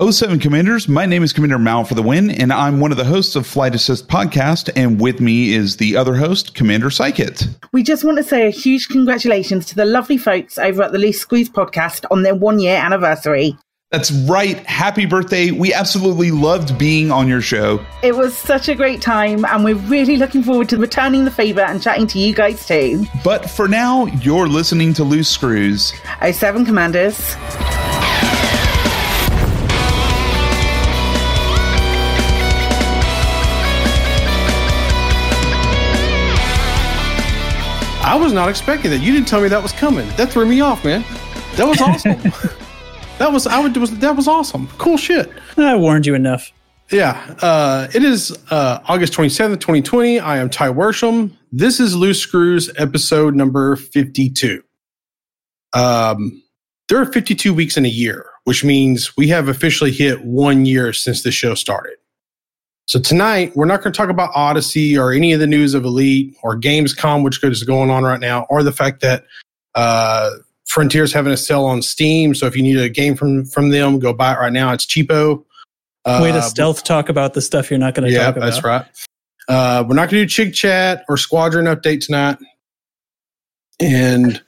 07 Commanders, my name is Commander Mal for the win, and I'm one of the hosts of Flight Assist Podcast, and with me is the other host, Commander Psychit. We just want to say a huge congratulations to the lovely folks over at the Loose Screws podcast on their one year anniversary. That's right. Happy birthday. We absolutely loved being on your show. It was such a great time, and we're really looking forward to returning the favour and chatting to you guys too. But for now, you're listening to Loose Screws. 07 Commanders. I was not expecting that. You didn't tell me that was coming. That threw me off, man. That was awesome. that was I would was that was awesome. Cool shit. I warned you enough. Yeah. Uh, it is uh, August 27th, 2020. I am Ty Worsham. This is Loose Screws, episode number 52. Um, there are 52 weeks in a year, which means we have officially hit one year since the show started. So tonight, we're not going to talk about Odyssey or any of the news of Elite or Gamescom, which is going on right now, or the fact that uh, Frontier's having a sale on Steam. So if you need a game from from them, go buy it right now. It's cheapo. Uh, Way to stealth talk about the stuff you're not going to yeah, talk about. that's right. Uh, we're not going to do Chig Chat or Squadron Update tonight. And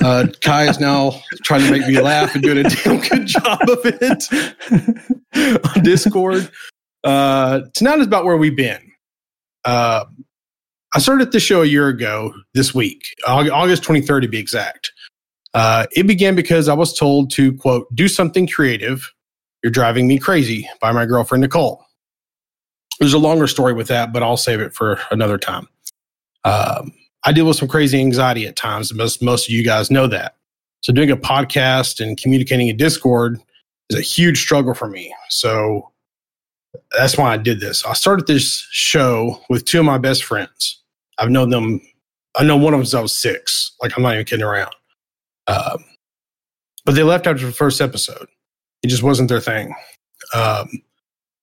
uh, Kai is now trying to make me laugh and doing a damn good job of it on Discord. Uh, tonight is about where we've been. Uh, I started this show a year ago this week, August 23rd to be exact. Uh, it began because I was told to, quote, do something creative. You're driving me crazy by my girlfriend, Nicole. There's a longer story with that, but I'll save it for another time. Um, I deal with some crazy anxiety at times. Most, most of you guys know that. So doing a podcast and communicating in Discord is a huge struggle for me. So that's why I did this. I started this show with two of my best friends. I've known them. I know one of them since I was six. Like I'm not even kidding around. Um, but they left after the first episode. It just wasn't their thing. Um,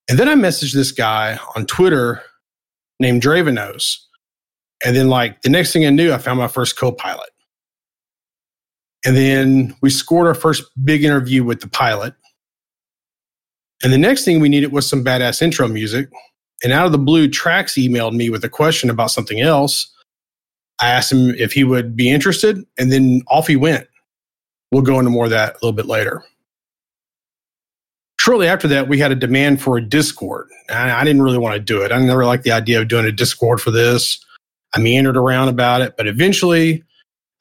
and then I messaged this guy on Twitter named Dravenos. And then, like, the next thing I knew, I found my first co pilot. And then we scored our first big interview with the pilot. And the next thing we needed was some badass intro music. And out of the blue, Trax emailed me with a question about something else. I asked him if he would be interested, and then off he went. We'll go into more of that a little bit later. Shortly after that, we had a demand for a Discord. And I didn't really want to do it. I never liked the idea of doing a Discord for this. I meandered around about it, but eventually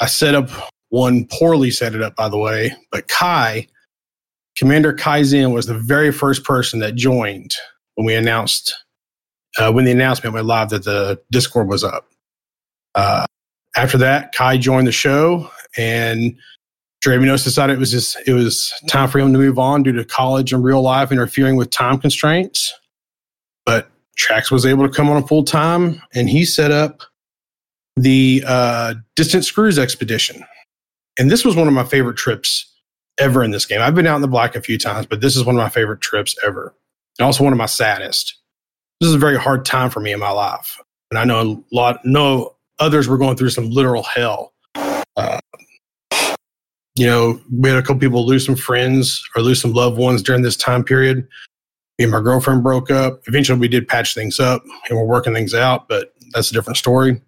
I set up one poorly set it up, by the way. But Kai Commander Kaizen was the very first person that joined when we announced uh, when the announcement went live that the Discord was up. Uh, after that, Kai joined the show, and Dravenos decided it was just it was time for him to move on due to college and real life interfering with time constraints. But Trax was able to come on full time, and he set up the uh, Distant Screws expedition. And this was one of my favorite trips ever in this game. I've been out in the black a few times, but this is one of my favorite trips ever. And also one of my saddest. This is a very hard time for me in my life. And I know a lot, know others were going through some literal hell. Uh, you know, we had a couple people lose some friends or lose some loved ones during this time period. Me and my girlfriend broke up. Eventually, we did patch things up and we're working things out, but that's a different story.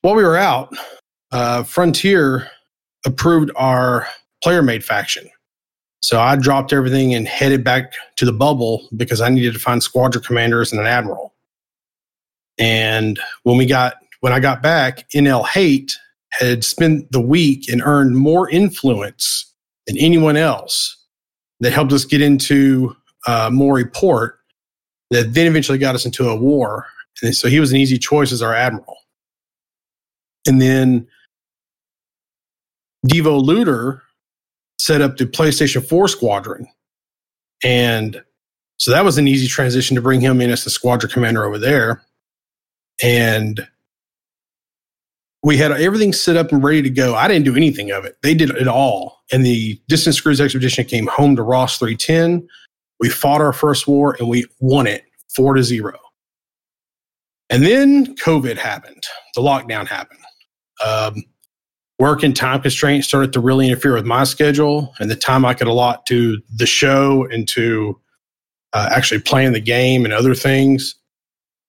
While we were out, uh, Frontier approved our player made faction. So I dropped everything and headed back to the bubble because I needed to find squadron commanders and an admiral. And when we got when I got back, NL Hate had spent the week and earned more influence than anyone else that helped us get into uh, Port that then eventually got us into a war. And so he was an easy choice as our admiral. And then Devo Looter set up the PlayStation 4 squadron. And so that was an easy transition to bring him in as the squadron commander over there. And we had everything set up and ready to go. I didn't do anything of it. They did it all. And the Distant Screws expedition came home to Ross 310. We fought our first war and we won it four to zero. And then COVID happened. The lockdown happened. Um, work and time constraints started to really interfere with my schedule and the time I could allot to the show and to uh, actually playing the game and other things.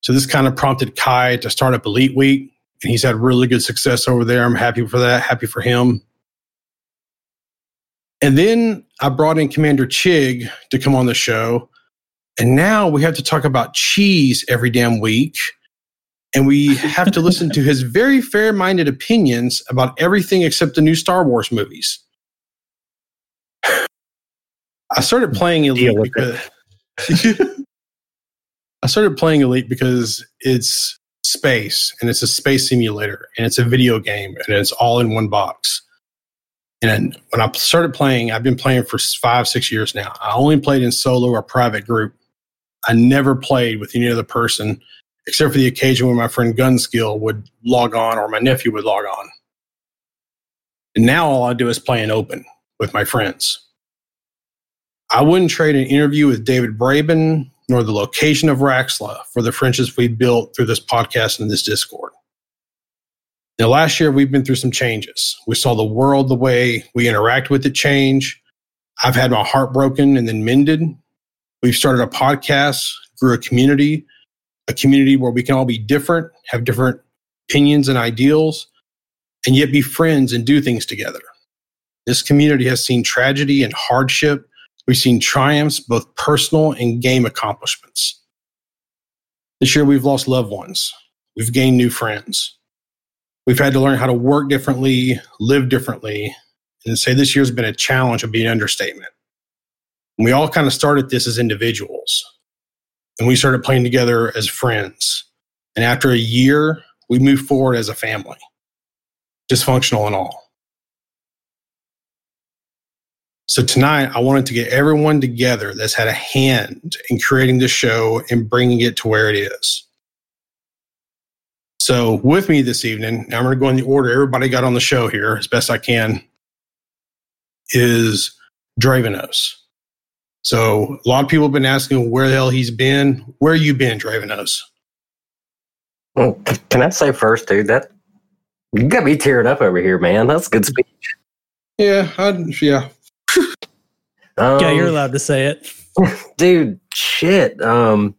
So this kind of prompted Kai to start up Elite Week, and he's had really good success over there. I'm happy for that. Happy for him. And then I brought in Commander Chig to come on the show. And now we have to talk about cheese every damn week. And we have to listen to his very fair minded opinions about everything except the new Star Wars movies. I started playing Elite because I started playing Elite because it's space and it's a space simulator and it's a video game and it's all in one box. And when I started playing, I've been playing for five, six years now. I only played in solo or private group. I never played with any other person except for the occasion when my friend Gunskill would log on or my nephew would log on. And now all I do is play an open with my friends. I wouldn't trade an interview with David Braben nor the location of Raxxla for the friendships we built through this podcast and this Discord. Now, last year, we've been through some changes. We saw the world the way we interact with it change. I've had my heart broken and then mended. We've started a podcast, grew a community, a community where we can all be different, have different opinions and ideals, and yet be friends and do things together. This community has seen tragedy and hardship. We've seen triumphs, both personal and game accomplishments. This year, we've lost loved ones. We've gained new friends. We've had to learn how to work differently, live differently, and say this year's been a challenge would be an understatement. And we all kind of started this as individuals, and we started playing together as friends. And after a year, we moved forward as a family, dysfunctional and all. So tonight, I wanted to get everyone together that's had a hand in creating this show and bringing it to where it is. So with me this evening, I'm going to go in the order everybody got on the show here as best I can, is Dravenos. So a lot of people have been asking where the hell he's been. Where you been, Dravenos? Well, can I say first, dude? That you got me tearing up over here, man. That's good speech. Yeah, I, yeah. Um, yeah, you're allowed to say it, dude. Shit. Um,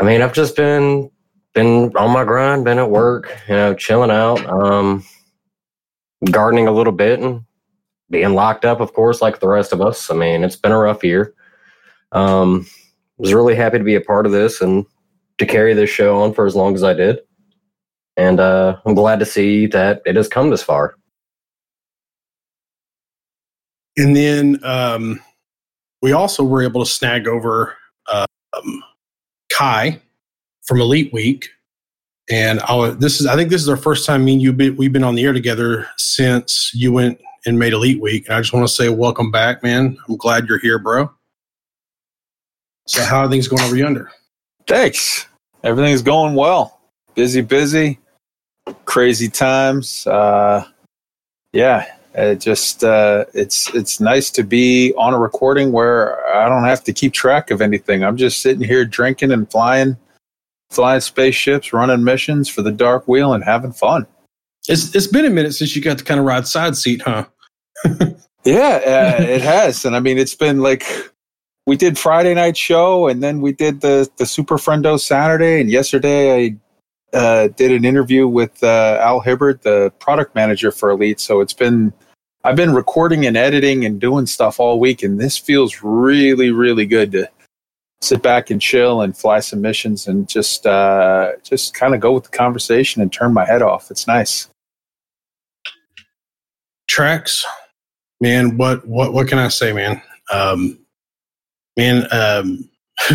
I mean, I've just been been on my grind, been at work, you know, chilling out, um, gardening a little bit, and being locked up, of course, like the rest of us. I mean, it's been a rough year. Um, was really happy to be a part of this and to carry this show on for as long as I did. And uh, I'm glad to see that it has come this far. And then um, we also were able to snag over um, Kai from Elite Week, and I this is I think this is our first time me and you be, we've been on the air together since you went and made Elite Week, and I just want to say welcome back, man. I'm glad you're here, bro. So how are things going over yonder? Thanks. Everything's going well. Busy, busy, crazy times. Uh, yeah, it just uh, it's it's nice to be on a recording where I don't have to keep track of anything. I'm just sitting here drinking and flying flying spaceships, running missions for the Dark Wheel, and having fun. It's it's been a minute since you got to kind of ride side seat, huh? yeah, uh, it has, and I mean, it's been like we did Friday night show, and then we did the the Super Friendo Saturday, and yesterday I uh, did an interview with uh, Al Hibbert, the product manager for Elite. So it's been I've been recording and editing and doing stuff all week, and this feels really, really good to sit back and chill and fly some missions and just uh, just kind of go with the conversation and turn my head off. It's nice. Trax, man. What what what can I say, man? Um, man, um,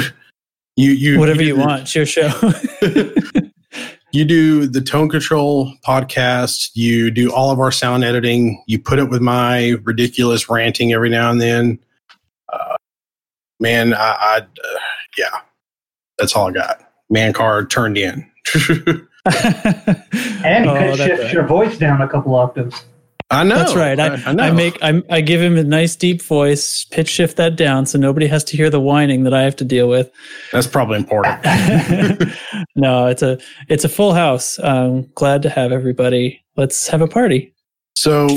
you you whatever you, you want. It's your show. you do the tone control podcast. You do all of our sound editing. You put it with my ridiculous ranting every now and then uh, man, I, I uh, yeah, that's all I got. Man card turned in. and you oh, could shift right. your voice down a couple octaves. I know. That's right. I, I, I make I, I give him a nice deep voice, pitch shift that down so nobody has to hear the whining that I have to deal with. That's probably important. no, it's a it's a full house. I'm glad to have everybody. let's have a party. So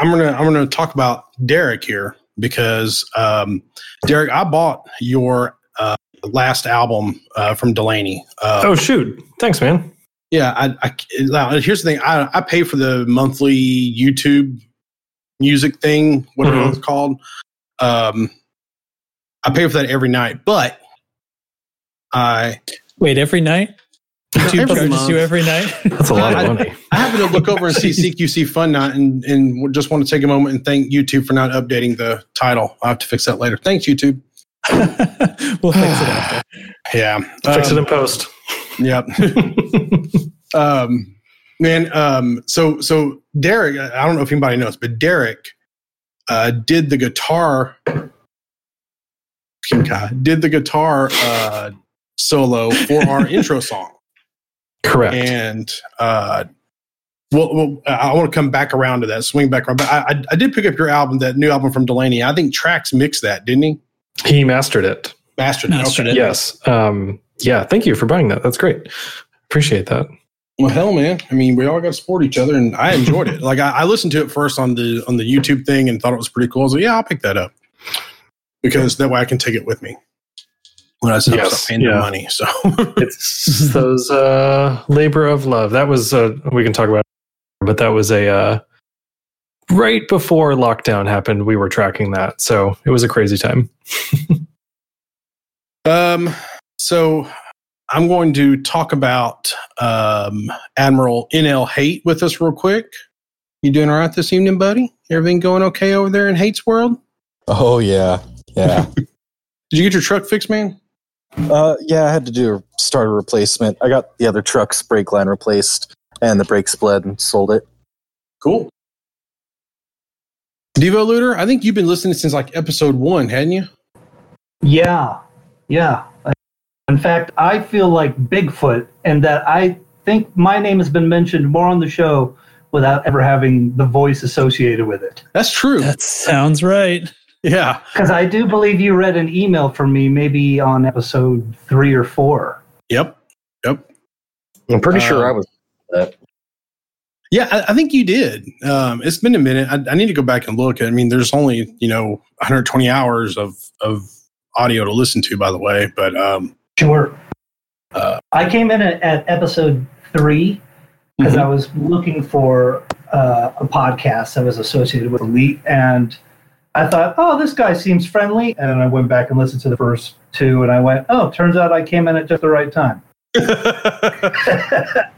I'm gonna I'm gonna talk about Derek here because um, Derek, I bought your uh, last album uh, from Delaney. Uh, oh shoot! Thanks, man. Yeah, I, I now, here's the thing. I, I pay for the monthly YouTube music thing, whatever Mhm. it's called. Um, I pay for that every night, but I Wait, every night? YouTube Every charges month. you every night? That's a lot I- of money. I happened to look over and see CQC Fun Night and, and just want to take a moment and thank YouTube for not updating the title. I'll have to fix that later. Thanks, YouTube. we'll fix it after. Yeah. Fix it Um, in post. Yep. um, man, um, so so Derek, I don't know if anybody knows, but Derek uh, did the guitar. Did the guitar uh, solo for our intro song, Correct. and uh, well, well, I want to come back around to that, swing back around. But I, I, I did pick up your album, that new album from Delaney. I think Trax mixed that, didn't he? he mastered it. Mastered, it. Mastered okay. it. Yes. Um, yeah. Thank you for buying that. That's great. Appreciate that. Well, hell, man. I mean, we all got to support each other, and I enjoyed it. Like, I, I listened to it first on the on the YouTube thing and thought it was pretty cool. So, yeah, I'll pick that up because that way I can take it with me when I stop Yes, paying yeah. money. So, It's those uh, labor of love. That was uh, we can talk about, it, but that was a uh, right before lockdown happened. We were tracking that, so it was a crazy time. um, so I'm going to talk about um, Admiral NL Hate with us real quick. You doing all right this evening, buddy? Everything going okay over there in Hate's world? Oh yeah, yeah, Did you get your truck fixed, man? uh, yeah. I had to do a starter replacement. I got the other truck's brake line replaced and the brakes bled and sold it. Cool. Devo Looter, I think you've been listening since like episode one, hadn't you? Yeah, yeah. In fact, I feel like Bigfoot, and that I think my name has been mentioned more on the show without ever having the voice associated with it. That's true. That sounds right. yeah. Because I do believe you read an email from me, maybe on episode three or four. Yep. Yep. I'm pretty sure I Um, was. That. Yeah, I, I think you did. Um, it's been a minute. I, I need to go back and look. I mean, there's only you know 120 hours of of audio to listen to, by the way. But um, Sure. Uh, I came in at, at episode three because Mhm. I was looking for uh, a podcast that was associated with Elite, and I thought, oh, this guy seems friendly. And I went back and listened to the first two, and I went, oh, turns out I came in at just the right time. yeah,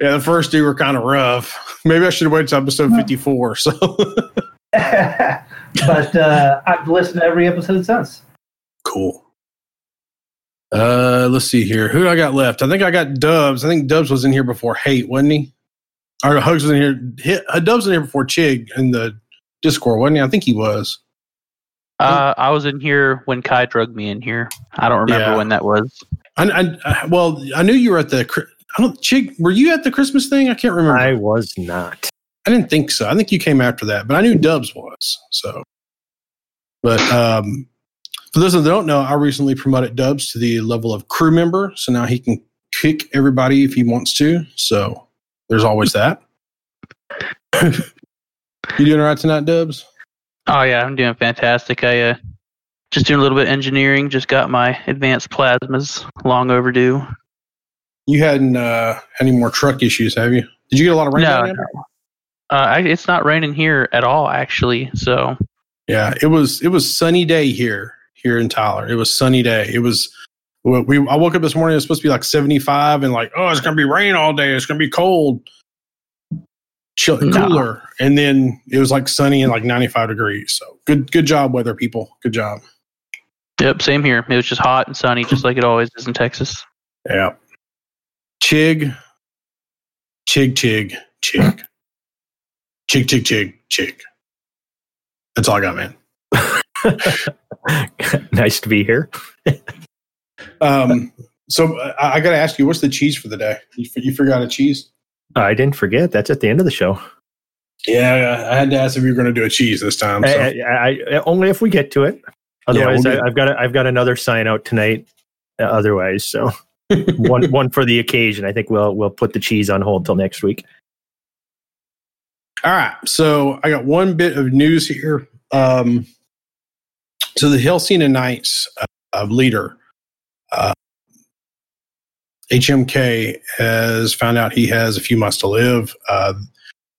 the first two were kind of rough. Maybe I should have waited to episode 54. So but uh, I've listened to every episode since. cool. Uh, let's see here. Who do I got left? I think I got Dubs. I think Dubs was in here before Hate, wasn't he? Or Hugs was in here. Hit, uh, Dubs was in here before Chig in the Discord, wasn't he? I think he was. Uh, I was in here when Kai drugged me in here. I don't remember Yeah. when that was. I, I, I well, I knew you were at the. Chri- I don't. Chig, were you at the Christmas thing? I can't remember. I I, was not. I didn't think so. I think you came after that, but I knew Dubs was. So, but um, for those that don't know, I recently promoted Dubs to the level of crew member, so now he can kick everybody if he wants to. So there's always that. you doing all right tonight, Dubs? Oh yeah, I'm doing fantastic. I uh, just doing a little bit of engineering. Just got my advanced plasmas. Long overdue. You hadn't uh, any more truck issues, have you? Did you get a lot of rain? No, no. Uh, I, it's not raining here at all, actually. So Yeah, it was it was sunny day here here in Tyler. It was sunny day. It was we I woke up this morning. It was supposed to be like seventy five and like oh it's gonna be rain all day. It's gonna be cold, chill, No. cooler, and then it was like sunny and like ninety five degrees. So good good job, weather people. Good job. yep, same here. It was just hot and sunny, just like it always is in Texas. Yeah. Chig, chig, chig, chig, chig, chig, chig, chig. That's all I got, man. nice to be here. Um, so I, I got to ask you, what's the cheese for the day? You, you forgot a cheese? I didn't forget. That's at the end of the show. Yeah, I had to ask if you were going to do a cheese this time. So. I, I, I- only if we get to it. Otherwise, we'll I, I've got a, I've got another sign out tonight. Uh, otherwise, so one one for the occasion. I think we'll we'll put the cheese on hold till next week. All right. So I got one bit of news here. Um, so the Helsinki Knights uh, leader, uh, HMK, has found out he has a few months to live. Uh,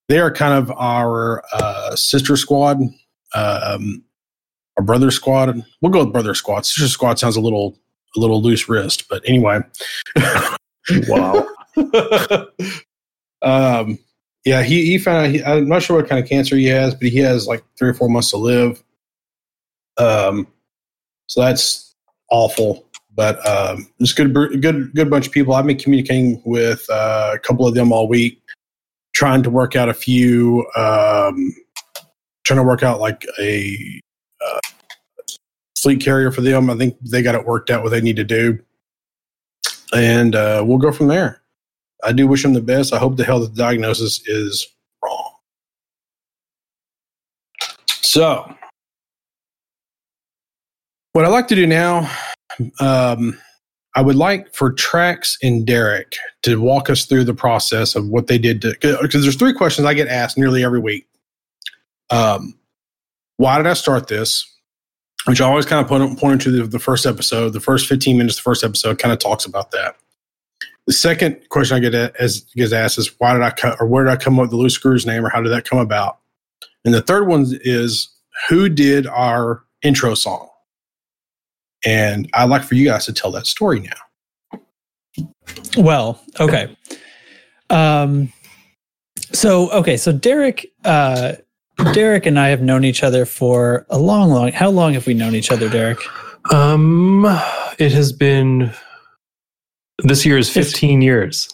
they are kind of our uh, sister squad, um, our brother squad. We'll go with brother squad. Sister squad sounds a little a little loose wrist, but anyway. Wow. um, yeah, he, he found out, he, I'm not sure what kind of cancer he has, but he has like three or four months to live. Um, so that's awful, but um, it's good, good, good bunch of people. I've been communicating with uh, a couple of them all week, trying to work out a few, um, trying to work out like a uh, fleet carrier for them. I think they got it worked out what they need to do, and uh, we'll go from there. I do wish him the best. I hope the health diagnosis is wrong. So, what I like to do now, um, I would like for Trax and Derek to walk us through the process of what they did to, because there's three questions I get asked nearly every week. Um, why did I start this? Which I always kind of point, point to the, the first episode, the first 15 minutes, the first episode kind of talks about that. The second question I get as gets asked is why did I cut or where did I come up with the loose screws name or how did that come about? And the third one is who did our intro song? And I'd like for you guys to tell that story now. Well, okay. Um, so okay, so Derek, uh, Derek and I have known each other for a long, long. How long have we known each other, Derek? Um, it has been this year is 15 years.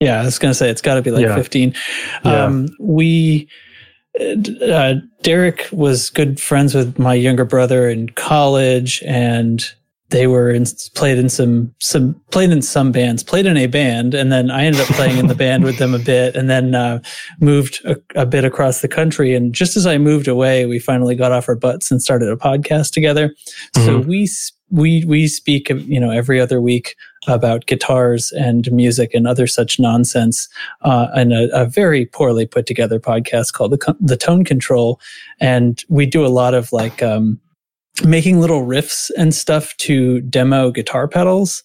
Yeah, I was gonna say it's got to be like Yeah. 15. Yeah. Um, we, uh, Derek was good friends with my younger brother in college, and they were in, played in some some played in some bands, played in a band, and then I ended up playing in the band with them a bit, and then uh, moved a, a bit across the country. And just as I moved away, we finally got off our butts and started a podcast together. So we we we speak, you know, every other week about guitars and music and other such nonsense uh, a, a very poorly put together podcast called the, the Tone Control, and we do a lot of like um, making little riffs and stuff to demo guitar pedals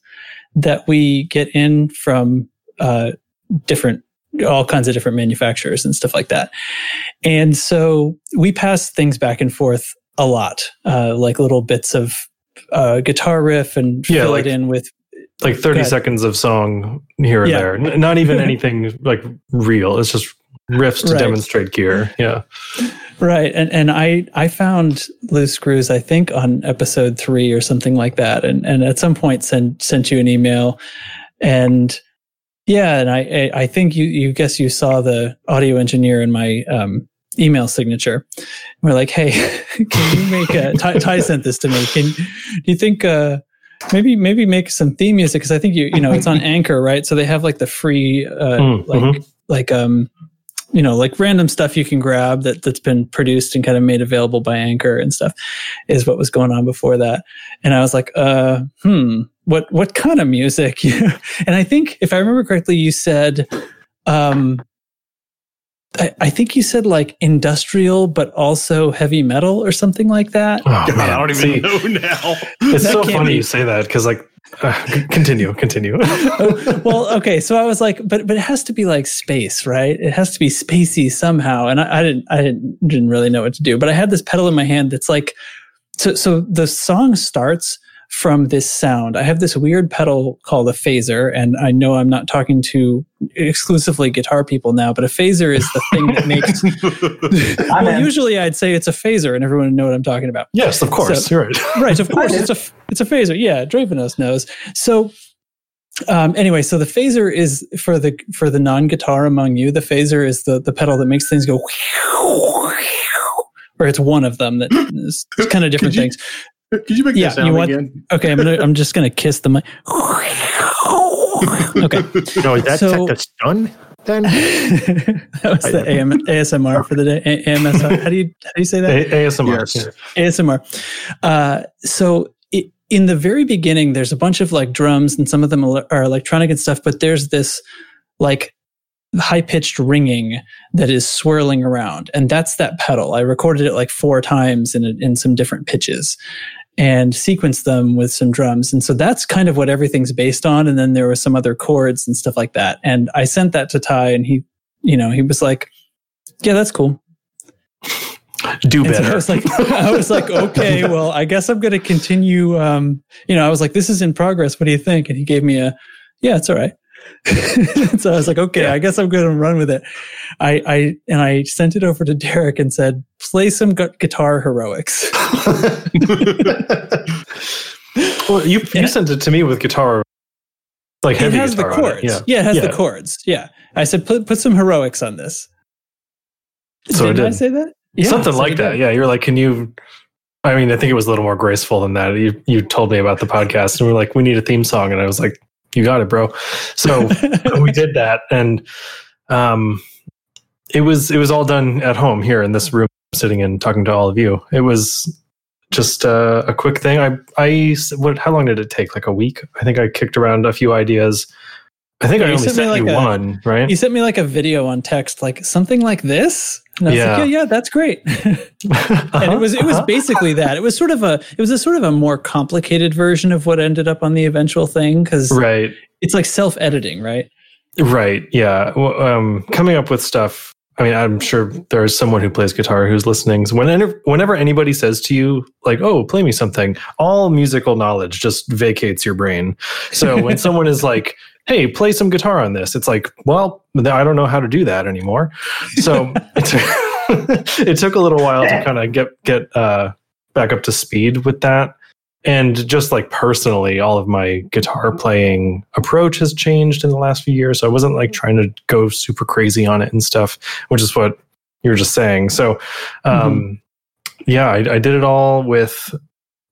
that we get in from uh, different all kinds of different manufacturers and stuff like that. And so we pass things back and forth a lot, uh, like little bits of uh, guitar riff and Yeah, fill like- it in with Like 30 ahead. seconds of song here and Yeah. there. N- not even anything like real. It's just riffs to Right. demonstrate gear. Yeah. Right. And and I I found loose screws I think on episode 3 or something like that and and at some point sent sent you an email and yeah and I I I think you you guess you saw the audio engineer in my um email signature. We're like, "Hey, can you make a Ty, Ty sent this to me. Can do you think uh maybe maybe make some theme music cuz I think you you know it's on Anchor, right? So they have like the free uh Mm, like mhm. like um you know like random stuff you can grab that that's been produced and kind of made available by anchor and stuff is what was going on before that and i was like uh hmm what what kind of music and i think if i remember correctly you said um I, I think you said like industrial, but also heavy metal or something like that. Oh, God, man. I don't even See, know now. It's so funny be- you say that because, like, uh, c- continue, continue. well, okay, so I was like, but but it has to be like space, right? It has to be spacey somehow, and I, I didn't I didn't didn't really know what to do. But I had this pedal in my hand that's like, so so the song starts from this sound. I have this weird pedal called a phaser, and I know I'm not talking to exclusively guitar people now, but a phaser is the thing that makes. Well, in. usually I'd say it's a phaser, and everyone would know what I'm talking about. yes, of course. So- right. right of course it's a it's a phaser yeah dravenos knows so um anyway so the phaser is for the for the non-guitar among you the phaser is the the pedal that makes things go or it's one of them that is kind of different you- things Could you make Yeah, that sound you want- again? okay i'm gonna i'm just gonna kiss the mic okay No, is that So- set to stun then? that was the AM, asmr for the day A- AMSR. how do you how do you say that A- ASMR. Yes. yeah. ASMR. Uh, so i in the very beginning, there's a bunch of like drums, and some of them are are electronic and stuff. But there's this like high pitched ringing that is swirling around. And that's that pedal. I recorded it like four times in, in some different pitches and sequenced them with some drums. And so that's kind of what everything's based on. And then there were some other chords and stuff like that. And I sent that to Ty and he, you know, he was like, yeah, that's cool. Do And so better. I was like, I was like, okay, well, I guess I'm going to continue. Um, you know, I was like, this is in progress. What do you think? And he gave me a, yeah, it's all right. so I was like, okay, I guess I'm going to run with it. I, I, and I sent it over to Derek and said, play some gu- guitar heroics. well, you you sent it to me with guitar, like heavy. it has the chords. it. Yeah. it has Yeah. the chords. Yeah. I said, put, put some heroics on this. So I Didn't I did. say that? Yeah, Something so like that. Yeah, you're like, can you? I mean, I think it was a little more graceful than that. You you told me about the podcast, and we are like, we need a theme song, and I was like, you got it, bro. So we did that, and um, it was it was all done at home here in this room, sitting and talking to all of you. It was just uh, a quick thing. I I what? How long did it take? Like a week? I think I kicked around a few ideas. I think Yeah, I only sent me sent you like a- one, right? You sent me like a video on text, like something like this. And I was Yeah. like, yeah, yeah, that's great. and it was it was Uh-huh. basically that. It was sort of a it was a sort of a more complicated version of what ended up on the eventual thing because right. it's like self editing, right? Right. Yeah. Well, um, coming up with stuff. I mean, I'm sure there's someone who plays guitar who's listening. So whenever, whenever anybody says to you, like, "Oh, play me something," all musical knowledge just vacates your brain. So when someone is like, "Hey, play some guitar on this," it's like, "Well, I don't know how to do that anymore." So it took, it took a little while to kind of get get uh, back up to speed with that and just like personally all of my guitar playing approach has changed in the last few years. So i wasn't like trying to go super crazy on it and stuff which is what you were just saying. So um yeah I, I did it all with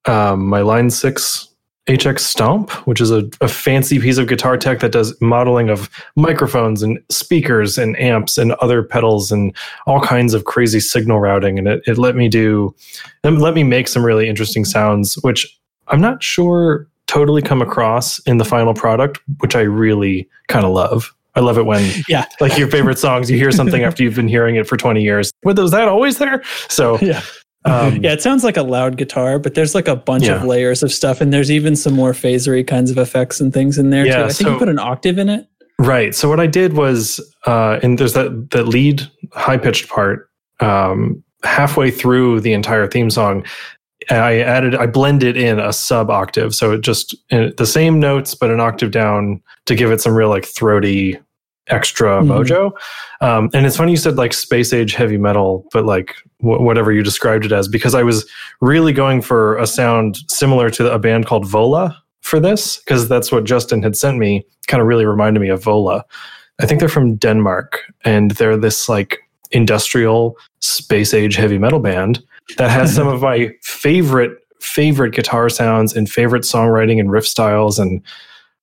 um my line 6 hx stomp which is a, a fancy piece of guitar tech that does modeling of microphones and speakers and amps and other pedals and all kinds of crazy signal routing. And it, it let me do let me make some really interesting sounds which i'm not sure totally come across in the final product which i really kind of love i love it when Yeah. like your favorite songs you hear something after you've been hearing it for 20 years but was that always there so Yeah. um, yeah, it sounds like a loud guitar, but there's like a bunch Yeah. of layers of stuff, and there's even some more phasery kinds of effects and things in there Yeah, too. I think so- you put an octave in it. Right. So what I did was, uh, and there's that that lead high pitched part um, halfway through the entire theme song. I added, I blended in a sub octave, so it just the same notes but an octave down to give it some real like throaty extra Mhm. mojo. Um, and it's funny you said like space age heavy metal, but like wh- whatever you described it as, because I was really going for a sound similar to a band called Vola for this, because that's what Justin had sent me. Kind of really reminded me of Vola. I think they're from Denmark, and they're this like industrial space age heavy metal band that has some of my favorite favorite guitar sounds and favorite songwriting and riff styles and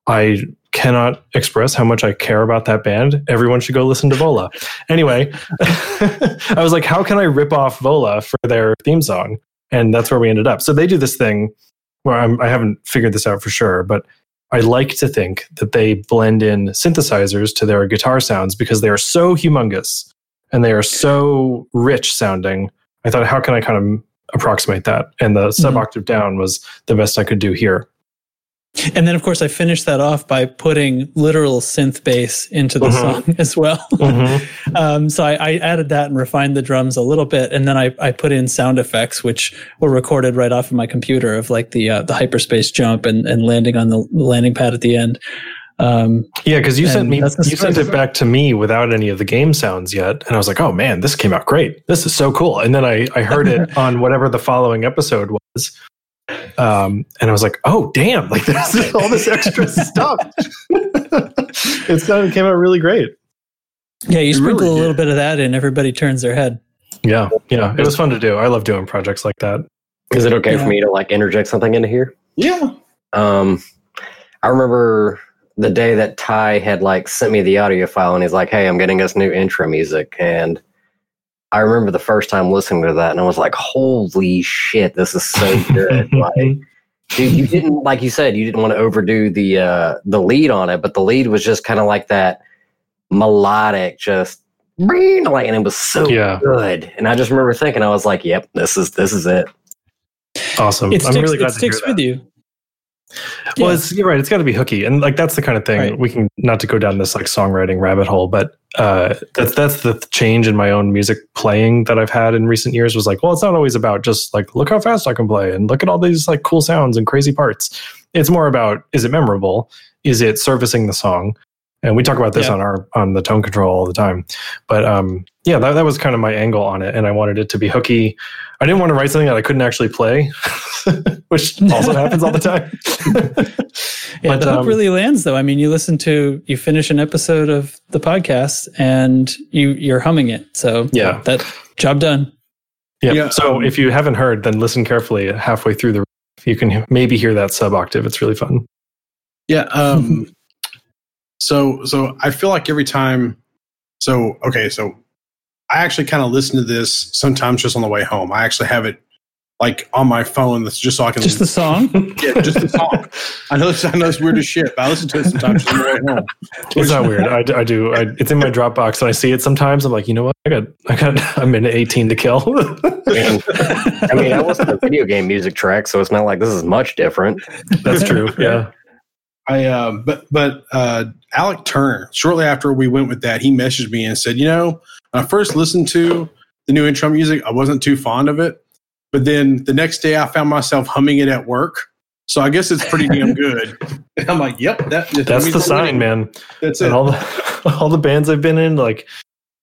I cannot express how much I care about that band. Everyone should go listen to Vola. Anyway, I was like, how can I rip off Vola for their theme song? And that's where we ended up. So they do this thing where I'm, I haven't figured this out for sure, but I like to think that they blend in synthesizers to their guitar sounds because they are so humongous and they are so rich sounding. I thought, how can I kind of approximate that? And the sub octave down was the best I could do here. And then, of course, I finished that off by putting literal synth bass into the Mhm. song as well. Mhm. um, so I, I added that and refined the drums a little bit, and then I, I put in sound effects, which were recorded right off of my computer of like the uh, the hyperspace jump and, and landing on the landing pad at the end. Um, Yeah, because you sent me you sent it back to me without any of the game sounds yet, and I was like, "Oh man, this came out great! This is so cool!" And then I I heard it on whatever the following episode was, um, and I was like, "Oh damn! Like there's all this extra stuff." it sounded came out really great. yeah, you sprinkle really a little bit of that in, everybody turns their head. Yeah, yeah, it was fun to do. I love doing projects like that. Is it okay Yeah. for me to like interject something into here? Yeah. Um, I remember the day that Ty had like sent me the audio file and he's like, "Hey, I'm getting us new intro music." And I remember the first time listening to that and I was like, "Holy shit, this is so good!" like, dude, you didn't like you said you didn't want to overdo the uh, the lead on it, but the lead was just kind of like that melodic, just like, and it was so Yeah. good. And I just remember thinking, I was like, "Yep, this is this is it." Awesome. It I'm sticks, really glad it to hear sticks that. with you. Well, Yeah. it's you're right. It's got to be hooky, and like that's the kind of thing Right. we can not to go down this like songwriting rabbit hole, but uh, that's that's the change in my own music playing that I've had in recent years. Was like, well, it's not always about just like look how fast I can play and look at all these like cool sounds and crazy parts. It's more about is it memorable? Is it servicing the song? And we talk about this Yeah. on our on the tone control all the time. But um, yeah, that, that was kind of my angle on it, and I wanted it to be hooky. I didn't want to write something that I couldn't actually play, which also happens all the time. Yeah, But, the hook um, really lands though. I mean, you listen to you finish an episode of the podcast and you you're humming it. So Yeah. that job done. Yeah. Yeah, so um, if you haven't heard, then listen carefully. Halfway through the, you can maybe hear that sub octave. It's really fun. Yeah. Um, so so I feel like every time. So okay. So I actually kind of listen to this sometimes just on the way home. I actually have it like on my phone. That's just so I can Just the song. yeah, just the song. I know it's, I know it's weird as shit, but I listen to it sometimes just on the way home. It's not weird. I, I do. I, it's in my Dropbox, and I see it sometimes. I'm like, you know what? I got, I got I'm in 18 to kill. And, I mean, I wasn't a video game music track, so it's not like this is much different. That's true. Yeah. I uh, but but uh, Alec Turner. Shortly after we went with that, he messaged me and said, you know, when I first listened to the new intro music, I wasn't too fond of it, but then the next day I found myself humming it at work. So I guess it's pretty damn good. And I'm like, yep, that, that That's the sign, winning. man. That's And it. all the, all the bands I've been in, like,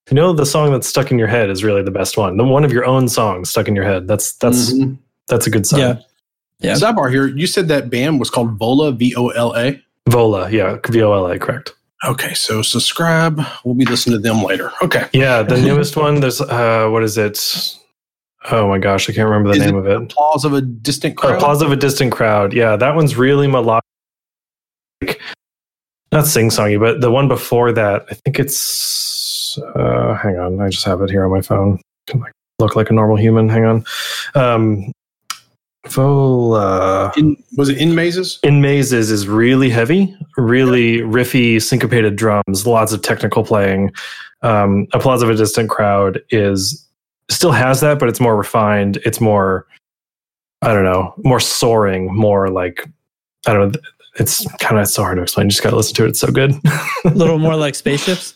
you know, the song that's stuck in your head is really the best one. The one of your own songs stuck in your head. That's, that's, Mhm. that's a good sign. Yeah. Yeah. Sidebar here. You said that band was called Vola, V O L A. Vola. Yeah. V O L A. Correct. Okay, so subscribe. We'll be listening to them later. Okay. Yeah, the newest one. There's uh, what is it? Oh my gosh, I can't remember the Is name it of it. Applause of a distant Oh, crowd. Applause of a Distant Crowd. Yeah, that one's really melodic. Not sing songy, but the one before that, I think it's. Uh, hang on, I just have it here on my phone. Can I look like a normal human? Hang on. Um, Vola. In, was it in mazes? Inmazes is really heavy, really riffy, syncopated drums, lots of technical playing. Um, Applause of a Distant Crowd is still has that, but it's more refined. It's more, I don't know, more soaring, more like, I don't know. It's kind of so hard to explain. You just got to listen to it. It's so good. A little more like spaceships.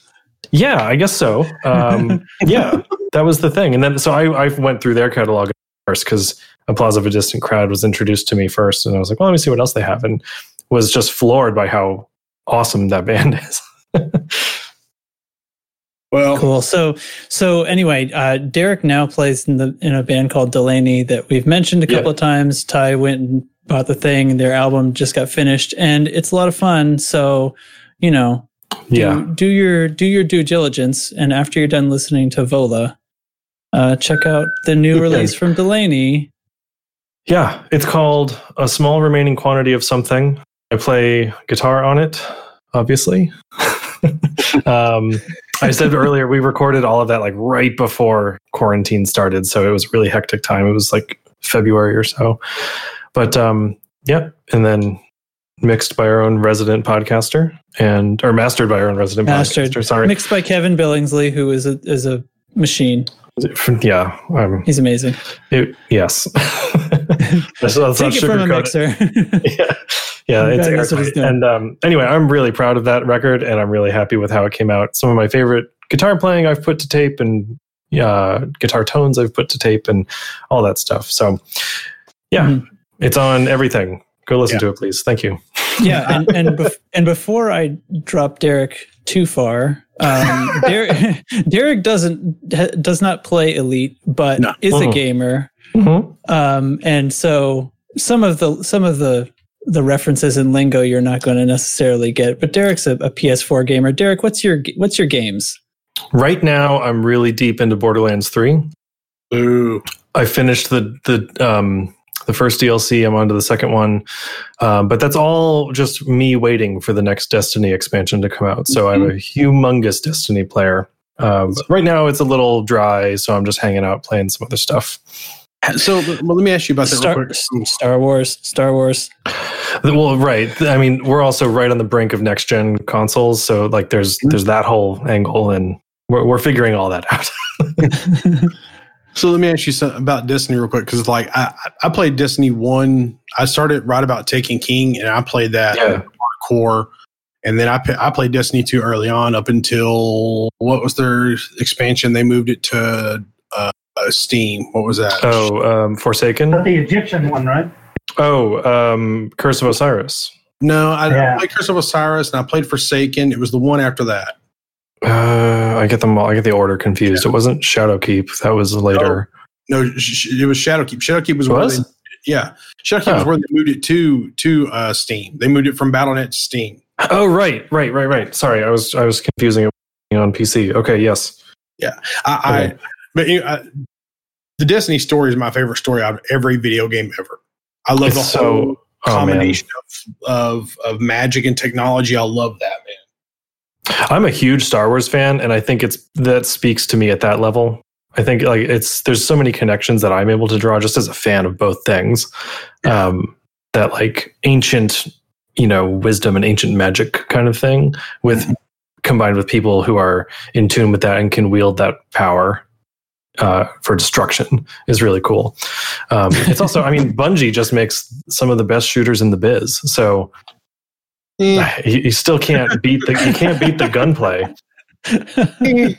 yeah, I guess so. Um, yeah, that was the thing. And then, so I, I went through their catalog first because Applause of a Distant Crowd was introduced to me first. And I was like, well, let me see what else they have. And was just floored by how awesome that band is. Well, Cool. So so anyway, uh, Derek now plays in the in a band called Delaney that we've mentioned a couple Yeah. of times. Ty went and bought the thing, and their album just got finished, and it's a lot of fun. So you know, do, yeah. do your do your due diligence, and after you're done listening to Vola, uh, check out the new release from Delaney. Yeah. It's called A Small Remaining Quantity of Something. I play guitar on it, obviously. um, I said earlier, we recorded all of that like right before quarantine started. So it was really hectic time. It was like February or so. But um, yeah. And then mixed by our own resident podcaster and, or mastered by our own resident Mastered. podcaster. Sorry. Mixed by Kevin Billingsley, who is a is a machine. Yeah. Um, He's amazing. it, yes. Let's- let's Take it from a mixer. yeah, yeah, The it's guy what he's doing. And um, anyway, I'm really proud of that record, and I'm really happy with how it came out. Some of my favorite guitar playing I've put to tape, and uh, guitar tones I've put to tape, and all that stuff. So, yeah, Mhm. it's on everything. Go listen Yeah. to it, please. Thank you. yeah and and, bef- and before i drop derek too far um derek, derek doesn't does not play elite but No. is a Mhm. gamer Mm-hmm. um and so some of the some of the the references in lingo you're not going to necessarily get but derek's a, a ps4 gamer derek what's your what's your games Right now, I'm really deep into Borderlands Three. Boo. I finished the the um, the first DLC. I'm on to the second one, um, but that's all just me waiting for the next Destiny expansion to come out. So I'm a humongous Destiny player. Um, right now, it's a little dry, so I'm just hanging out playing some other stuff. So well, let me ask you about that Star, real quick. Star Wars, Star Wars. Well, right. I mean, we're also right on the brink of next gen consoles, so like there's there's that whole angle, and we're we're figuring all that out. So let me ask you something about Destiny real quick, because like I, I played Destiny one. I started right about Taken King, and I played that Yeah. hardcore. And then I I played Destiny two early on, up until what was their expansion? They moved it to uh, uh, Steam. What was that? oh, um, Forsaken. But the Egyptian one, right? Oh, um, Curse of Osiris. no, I, Yeah. I played Curse of Osiris, and I played Forsaken. It was the one after that. Uh, I get them all. I get the order confused. It wasn't Shadowkeep. That was later. No, sh- it was Shadowkeep. Shadowkeep was, was? they, yeah, Shadowkeep was Oh. where they moved it to to uh, Steam. They moved it from BattleNet to Steam. Oh, right, right, right, right. Sorry, I was I was confusing it on PC. Okay, yes. I, I Okay. but you know, I, the Destiny story is my favorite story out of every video game ever. I love the whole so oh, man. combination of, of of magic and technology. I love that man. I'm a huge Star Wars fan, and I think it's that speaks to me at that level. I think like it's there's so many connections that I'm able to draw just as a fan of both things. Um, that like ancient, you know, wisdom and ancient magic kind of thing with combined with people who are in tune with that and can wield that power uh, for destruction is really cool. Um, it's also, I mean, Bungie just makes some of the best shooters in the biz. So Eh. you, you still can't beat the you can't beat the gunplay. Eh.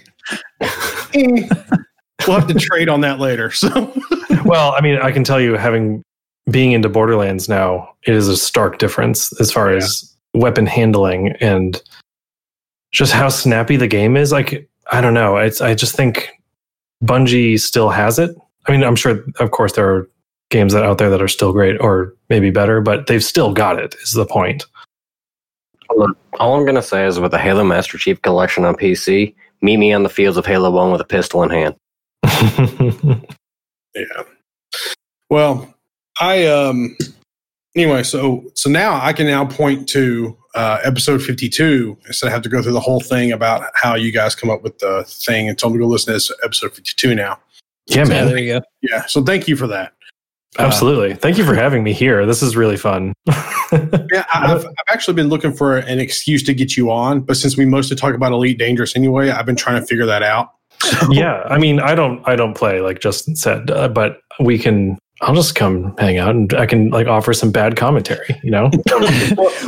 Eh. we'll have to trade on that later. So Well, I mean, I can tell you, having being into Borderlands now, it is a stark difference as far as weapon handling and just how snappy the game is. Like, I don't know. It's I just think Bungie still has it. I mean, I'm sure, of course, there are games that out there that are still great or maybe better, but they've still got it. Is the point? Look, all I'm gonna say is with the Halo Master Chief Collection on PC, meet me on the fields of Halo One with a pistol in hand. yeah. Well, I um anyway, so so now I can now point to uh episode 52 instead of have to go through the whole thing about how you guys come up with the thing and tell them to go listen to this episode 52 now. yeah, Yeah, man. there you go. Yeah. So thank you for that. Absolutely. Thank you for having me here. This is really fun. Yeah, I- I've, I've actually been looking for an excuse to get you on, but since we mostly talk about Elite Dangerous anyway, I've been trying to figure that out. yeah i mean i don't i don't play like justin said uh, but we can i'll just come hang out and i can like offer some bad commentary you know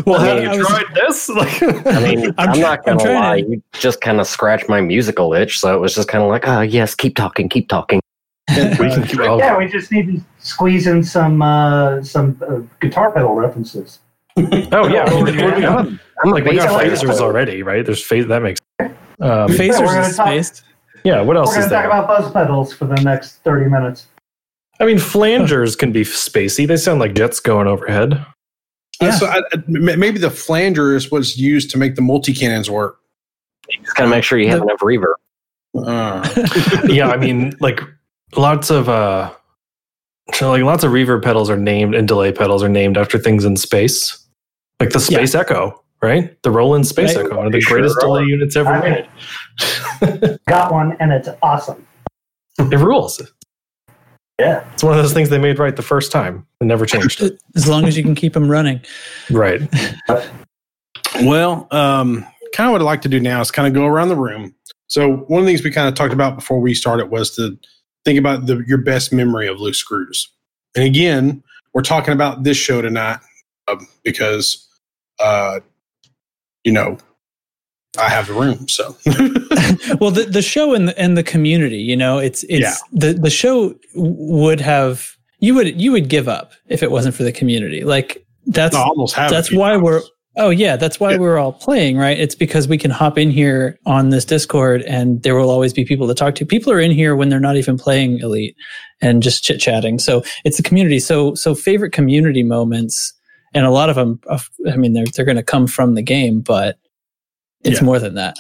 well I have you I was- tried this like I mean, I'm I'm, not gonna trying lie, to- you just kind of scratched my musical itch, so it was just kind of like, oh yes, keep talking, keep talking. we can keep oh, Yeah, we just need to squeeze in some uh, some uh, guitar pedal references. oh yeah I mean, what do we got? I'm like we bass got phasers already right there's phase that makes um, Phasers gonna is talk- spaced. yeah what else We're going to talk about buzz pedals for the next thirty minutes. i mean flangers can be spacey they sound like jets going overhead Uh, Yeah. so I, I- m- maybe the flanger is what's used to make the multi cannons work. Just gotta make sure you have The- enough reverb. Uh, yeah i mean like lots of uh so like lots of reverb pedals are named and delay pedals are named after things in space like the Yeah. space echo right the roland space Right. echo one of the Sure greatest are. delay units ever I made Got one, and it's awesome. it rules Yeah. it's one of those things they made right the first time and never changed As long as you can keep them running. right well, um, kind of what I'd like to do now is kind of go around the room. So one of the things we kind of talked about before we started was to think about the, your best memory of loose screws. And again, we're talking about this show tonight um, because, uh, you know, I have the room. So well the, the show and the, and the community you know it's it's Yeah. the the show would have you would you would give up if it wasn't for the community like that's I almost that's why times. We're oh yeah that's why Yeah. we're all playing right it's because we can hop in here on this discord and there will always be people to talk to people are in here when they're not even playing elite and just chit chatting so it's the community so so favorite community moments and a lot of them i mean they're, they're going to come from the game but it's Yeah. more than that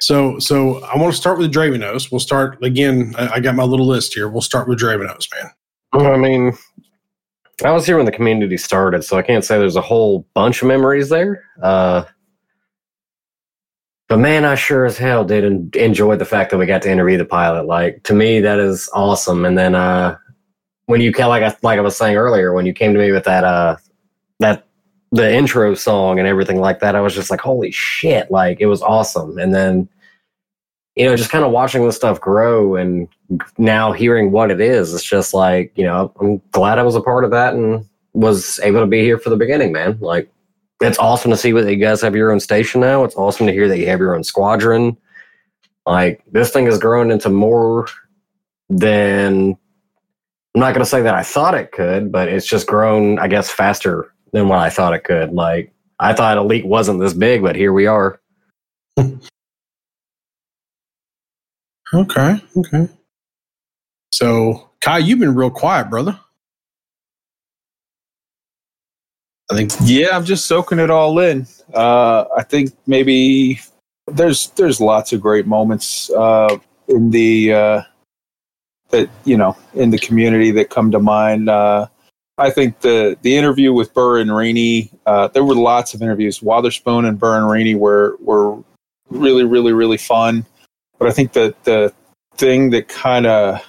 So, so I want to start with Dravenos. We'll start again. I I got my little list here. We'll start with Dravenos, man. I mean, I was here when the community started, so I can't say there's a whole bunch of memories there. Uh, but man, I sure as hell did en- enjoy the fact that we got to interview the pilot. Like to me, that is awesome. And then uh, when you like I, like I was saying earlier, when you came to me with that uh that the intro song and everything like that, I was just like, holy shit! Like it was awesome. And then you know, just kind of watching this stuff grow and now hearing what it is, it's just like you know, I'm glad I was a part of that and was able to be here for the beginning, man. Like it's awesome to see that you guys have your own station now. It's awesome to hear that you have your own squadron. Like this thing has grown into more than I'm not going to say that I thought it could, but it's just grown, I guess, faster than what I thought it could. Like I thought Elite wasn't this big, but here we are. Okay, okay. So, Kai, you've been real quiet, brother. I think yeah, I'm just soaking it all in. Uh, I think maybe there's there's lots of great moments uh, in the uh, that you know in the community that come to mind. Uh, I think the the interview with Burr and Rainey, uh, there were lots of interviews. Wotherspoon and Burr and Rainey were were really really really fun. But I think that the thing that kind of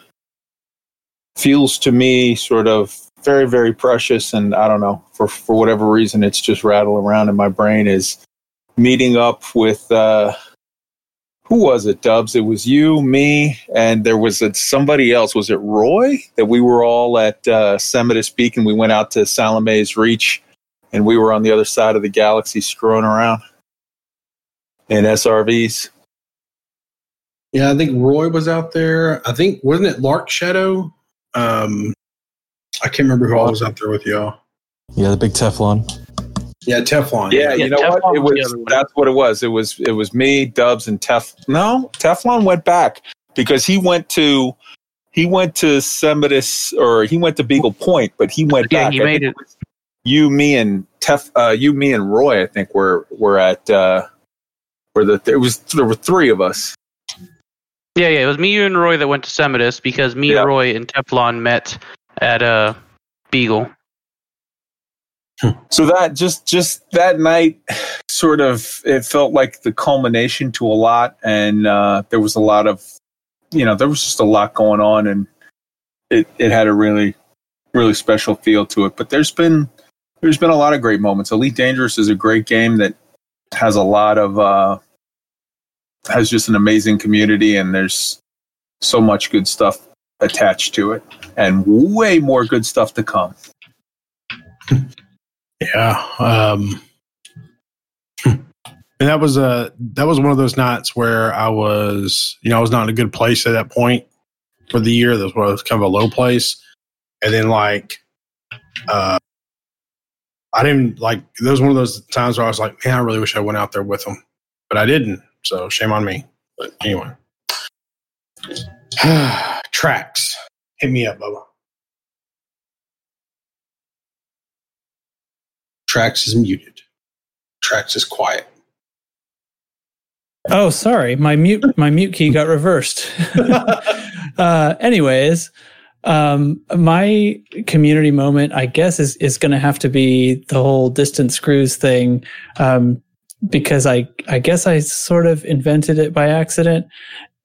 feels to me sort of very very precious and i don't know for for whatever reason it's just rattling around in my brain is meeting up with uh who was it dubs? It was you me and there was a, somebody else. Was it roy? That we were all at uh semitis peak and we went out to Salome's Reach and we were on the other side of the galaxy screwing around in srvs Yeah, I think Roy was out there. I think wasn't it Lark Shadow? Um, I can't remember who all was out there with y'all. Yeah, the big Teflon. Yeah, Teflon. Yeah, Yeah, you know Teflon what? It was was that's what it was. It was it was me, Dubs, and Tef. No, Teflon went back because he went to he went to Semitis or he went to Beagle Point, but he went Yeah, back. he I made think it. You, me, and Tef. Uh, you, me, and Roy. I think were were at uh, were the there was there were three of us. Yeah, yeah. It was me, you, and Roy that went to Semitis because me, Yeah. Roy, and Teflon met at uh, Beagle. So that just just that night, sort of, it felt like the culmination to a lot, and uh, there was a lot of, you know, there was just a lot going on, and it it had a really really special feel to it. But there's been there's been a lot of great moments. Elite Dangerous is a great game that has a lot of uh, has just an amazing community, and there's so much good stuff attached to it, and way more good stuff to come. Yeah. Um, and that was a that was one of those nights where I was, you know, I was not in a good place at that point for the year. That was kind of a low place, and then like, uh, I didn't like. There was one of those times where I was like, man, I really wish I went out there with them, but I didn't. So shame on me. But anyway, Trax. Hit me up, Bubba. Trax is muted. Trax is quiet. Oh, sorry, my mute my mute key got reversed. uh, anyways, um, my community moment, I guess, is is going to have to be the whole distant screws thing, um, because I I guess I sort of invented it by accident,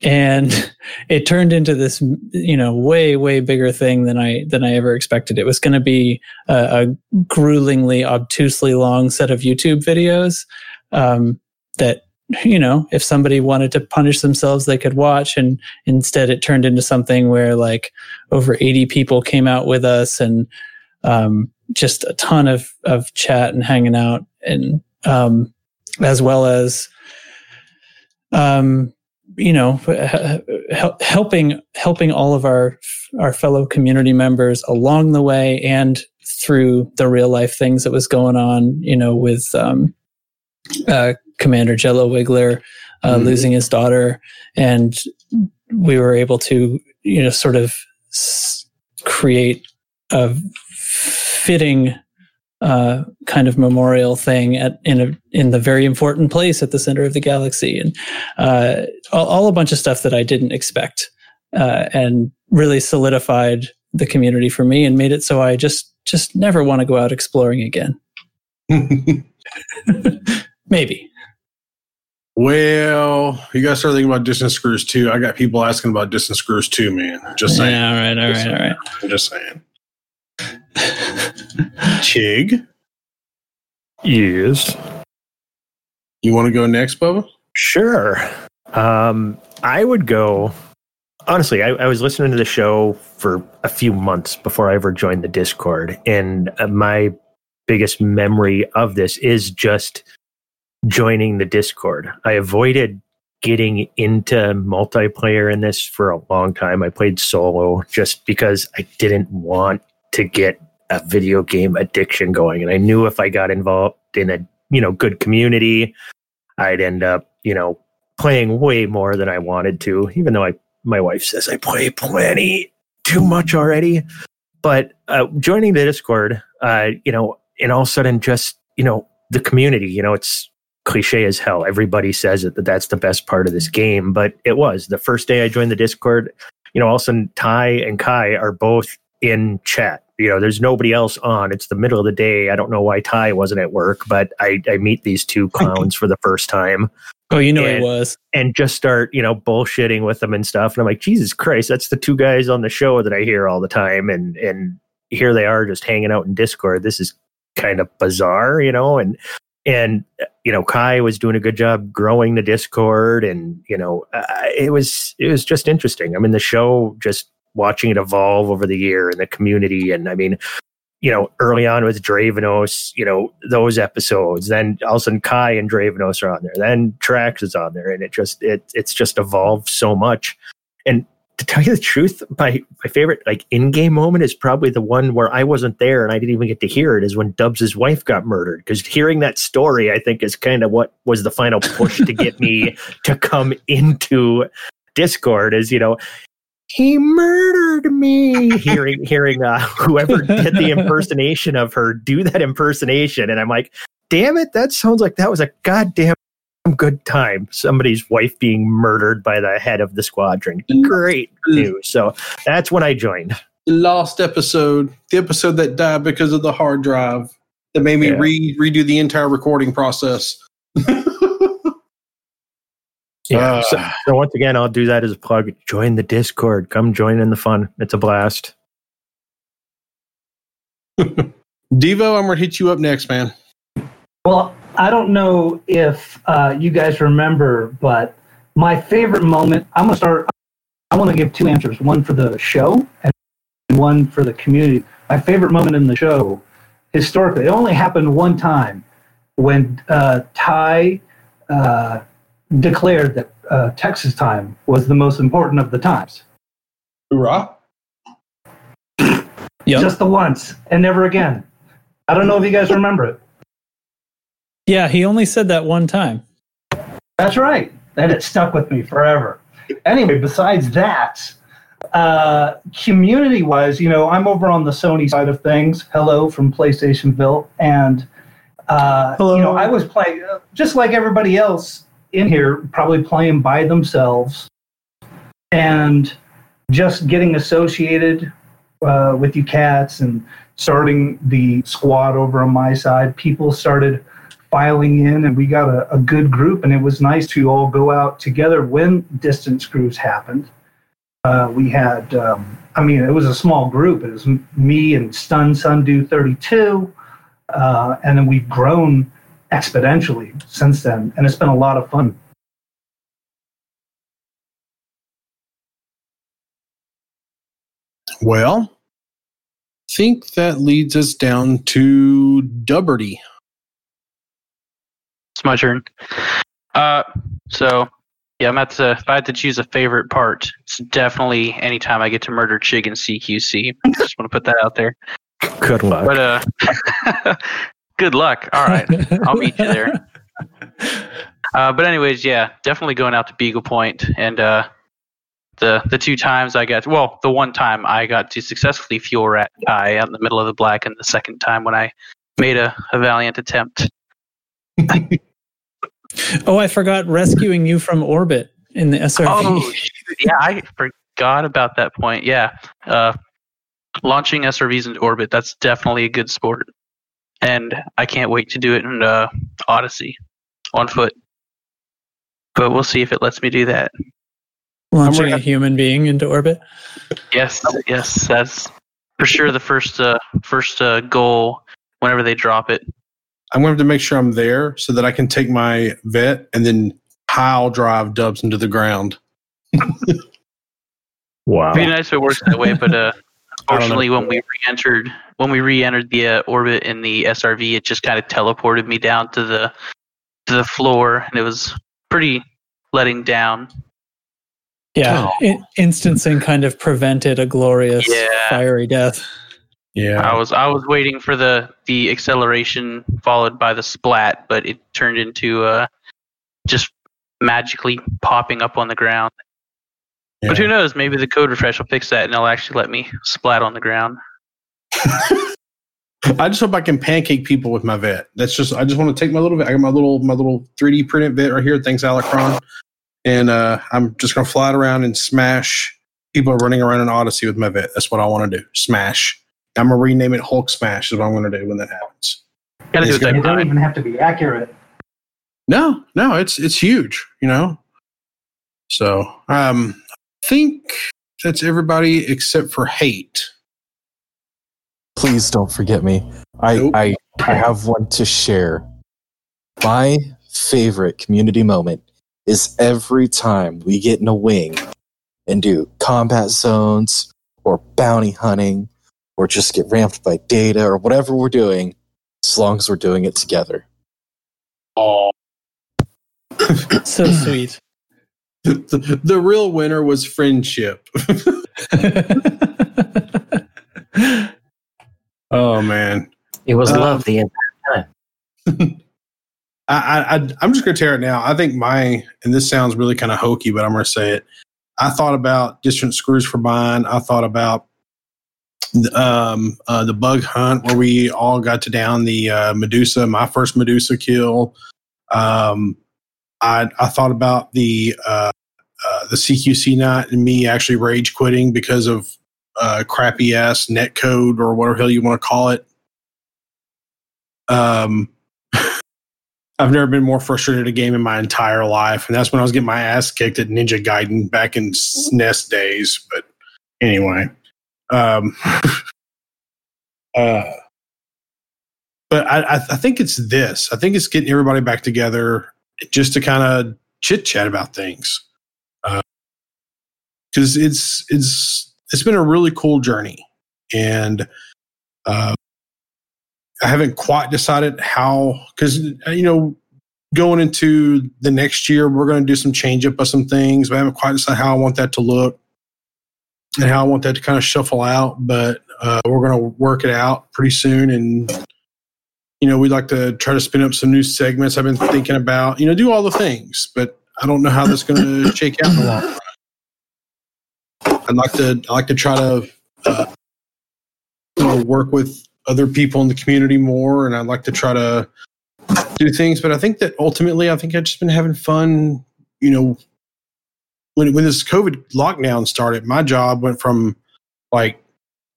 and it turned into this you know way way bigger thing than I than I ever expected. It was going to be a, a gruelingly obtusely long set of YouTube videos um, that you know, if somebody wanted to punish themselves, they could watch. And instead, it turned into something where like over 80 people came out with us and um, just a ton of, of chat and hanging out, and um, as well as, um, you know, hel- helping helping all of our our fellow community members along the way and through the real life things that was going on, you know, with um, uh, Commander Jello Wiggler uh, Mhm. losing his daughter, and we were able to, you know, sort of s- create a fitting uh, kind of memorial thing at in a in the very important place at the center of the galaxy, and uh, all, all a bunch of stuff that I didn't expect, uh, and really solidified the community for me, and made it so I just just never want to go out exploring again. Maybe. Well, you guys start thinking about distance screws too. I got people asking about distance screws too, man. Just saying. Yeah, all right, all right, all right. I'm just saying. Chig, Yes. you want to go next, Bubba? Sure. Um, I would go. Honestly, I, I was listening to the show for a few months before I ever joined the Discord, and uh, my biggest memory of this is just joining the Discord. I avoided getting into multiplayer in this for a long time. I played solo just because I didn't want to get a video game addiction going, and I knew if I got involved in a you know good community, I'd end up you know playing way more than I wanted to, even though I my wife says I play plenty too much already. But uh, joining the Discord, uh, you know, and all of a sudden, just you know, the community, you know, it's cliche as hell. Everybody says it that that's the best part of this game, but it was the first day I joined the Discord. You know, all of a sudden, Ty and Kai are both in chat. You know, there's nobody else on. It's the middle of the day. I don't know why Ty wasn't at work, but I, I meet these two clowns for the first time Oh, you know And- he was. and just start, you know, bullshitting with them and stuff. And I'm like, Jesus Christ, that's the two guys on the show that I hear all the time. And and here they are just hanging out in Discord. This is kind of bizarre, you know, and and you know, Kai was doing a good job growing the Discord, and you know, uh, it was it was just interesting. I mean, the show just watching it evolve over the year and the community, and I mean, you know, early on with Dravenos, you know, those episodes. Then all of a sudden Kai and Dravenos are on there. Then Trax is on there, and it just it it's just evolved so much. And to tell you the truth, my my favorite like in game moment is probably the one where I wasn't there and I didn't even get to hear it. Is when Dubs' wife got murdered. Because hearing that story, I think, is kind of what was the final push to get me to come into Discord. Is you know he murdered me. Hearing hearing uh, whoever did the impersonation of her do that impersonation. And i'm like damn it that sounds like that was a goddamn good time. Somebody's wife being murdered by the head of the squadron. Great news. So that's when i joined. The last episode, the episode that died because of the hard drive that made me Yeah. re- redo the entire recording process. yeah so, Ah. so once again i'll do that as a plug join the discord come join in the fun it's a blast Devo, I'm gonna hit you up next, man. Well, I don't know if uh, you guys remember, but my favorite moment, I'm going to start. I want to give two answers one for the show and one for the community. My favorite moment in the show, historically, it only happened one time when uh, Ty uh, declared that uh, Texas time was the most important of the times. Hoorah. Yep. Just the once and never again. I don't know if you guys remember it. yeah, he only said that one time. That's right. And it stuck with me forever. Anyway, besides that, uh, community wise, you know, I'm over on the Sony side of things. Hello from PlayStationville. And, uh, Hello. you know, I was playing, uh, just like everybody else in here, probably playing by themselves and just getting associated uh, with you cats and starting the squad over on my side. People started filing in and we got a, a good group and it was nice to all go out together when distance crews happened uh, we had um, i mean it was a small group it was me and stun sundew 32 uh, and then we've grown exponentially since then and it's been a lot of fun Well, I think that leads us down to Dubberty. It's my turn. Uh, so yeah, I'm at the. If I had to choose a favorite part, it's definitely anytime I get to murder Chig and CQC. I just want to put that out there. good luck But uh, good luck. All right, I'll meet you there. Uh, but anyways, yeah, definitely going out to Beagle Point and uh, the the two times I got well, the one time I got to successfully fuel rat Kai out in the middle of the black, and the second time when I made a, a valiant attempt. Oh, I forgot rescuing you from orbit in the SRV. Oh, yeah, I forgot about that point. Yeah, uh, launching SRVs into orbit, that's definitely a good sport. And I can't wait to do it in uh, Odyssey on foot. but we'll see if it lets me do that. Launching a human being into orbit. Yes, yes, that's for sure the first uh, first uh, goal whenever they drop it. I'm going to have to make sure I'm there so that I can take my vet and then pile drive dubs into the ground. Wow. It'd be nice if it works that way, but uh, I unfortunately, when we re-entered when we re-entered the uh, orbit in the SRV, it just kind of teleported me down to the to the floor, and it was pretty letting down. Yeah, in- instancing kind of prevented a glorious Yeah. fiery death. Yeah. I was I was waiting for the the acceleration followed by the splat, but it turned into uh, just magically popping up on the ground. But who knows? Maybe the code refresh will fix that, and it'll actually let me splat on the ground. I just hope I can pancake people with my vet. That's just I just want to take my little vet. I got my little my little 3D printed vet right here. Thanks, Alacron. And uh, I'm just gonna fly it around and smash people running around in Odyssey with my vet. That's what I want to do. Smash. I'm gonna rename it Hulk Smash. Is what I'm gonna do when that happens. Gotta do It's it that It doesn't even have to be accurate. No, no, it's it's huge. You know. So um, I think that's everybody except for hate. Please don't forget me. I, Nope. I I have one to share. My favorite community moment is every time we get in a wing and do combat zones or bounty hunting or just get ramped by data or whatever we're doing, as long as we're doing it together. Oh, So sweet. the, the real winner was friendship. Oh man. It was Um, love the entire time. I, I, I'm just gonna tear it now. I think my and this sounds really kind of hokey, but I'm gonna say it. I thought about distant screws for mine. I thought about the, um, uh, the bug hunt where we all got to down the uh, Medusa, my first Medusa kill. Um, I I thought about the uh, uh, the CQC night and me actually rage quitting because of uh, crappy ass net code or whatever hell you want to call it. Um, I've never been more frustrated at a game in my entire life, and that's when I was getting my ass kicked at Ninja Gaiden back in SNES days. But anyway, um, uh, but I, I, think it's this. I think it's getting everybody back together just to kind of chit chat about things, because it's it's it's been a really cool journey, and uh, I haven't quite decided how because you know going into the next year we're going to do some change up of some things. But I haven't quite decided how I want that to look and how I want that to kind of shuffle out. But uh, we're going to work it out pretty soon, and you know we'd like to try to spin up some new segments. I've been thinking about you know do all the things, but I don't know how that's going to shake out in the long run. I'd like to I like to try to uh, you know, work with other people in the community more, and I'd like to try to do things. But I think that ultimately, I think I've just been having fun. You know, when when this COVID lockdown started, my job went from like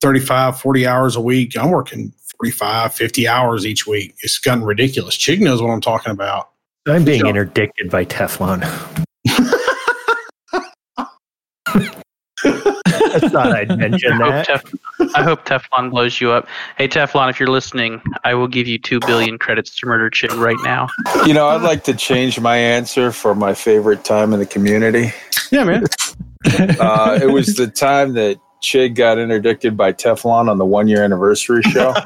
35, 40 hours a week. I'm working 45, 50 hours each week. It's gotten ridiculous. Chig knows what I'm talking about. I'm being So- interdicted by Teflon. I thought I'd mention I hope, that. Tef- I hope Teflon blows you up. Hey Teflon, if you're listening, I will give you two billion credits to Murder Chig right now. You know, I'd like to change my answer for my favorite time in the community. Yeah, man. Uh, it was the time that Chig got interdicted by Teflon on the one year anniversary show.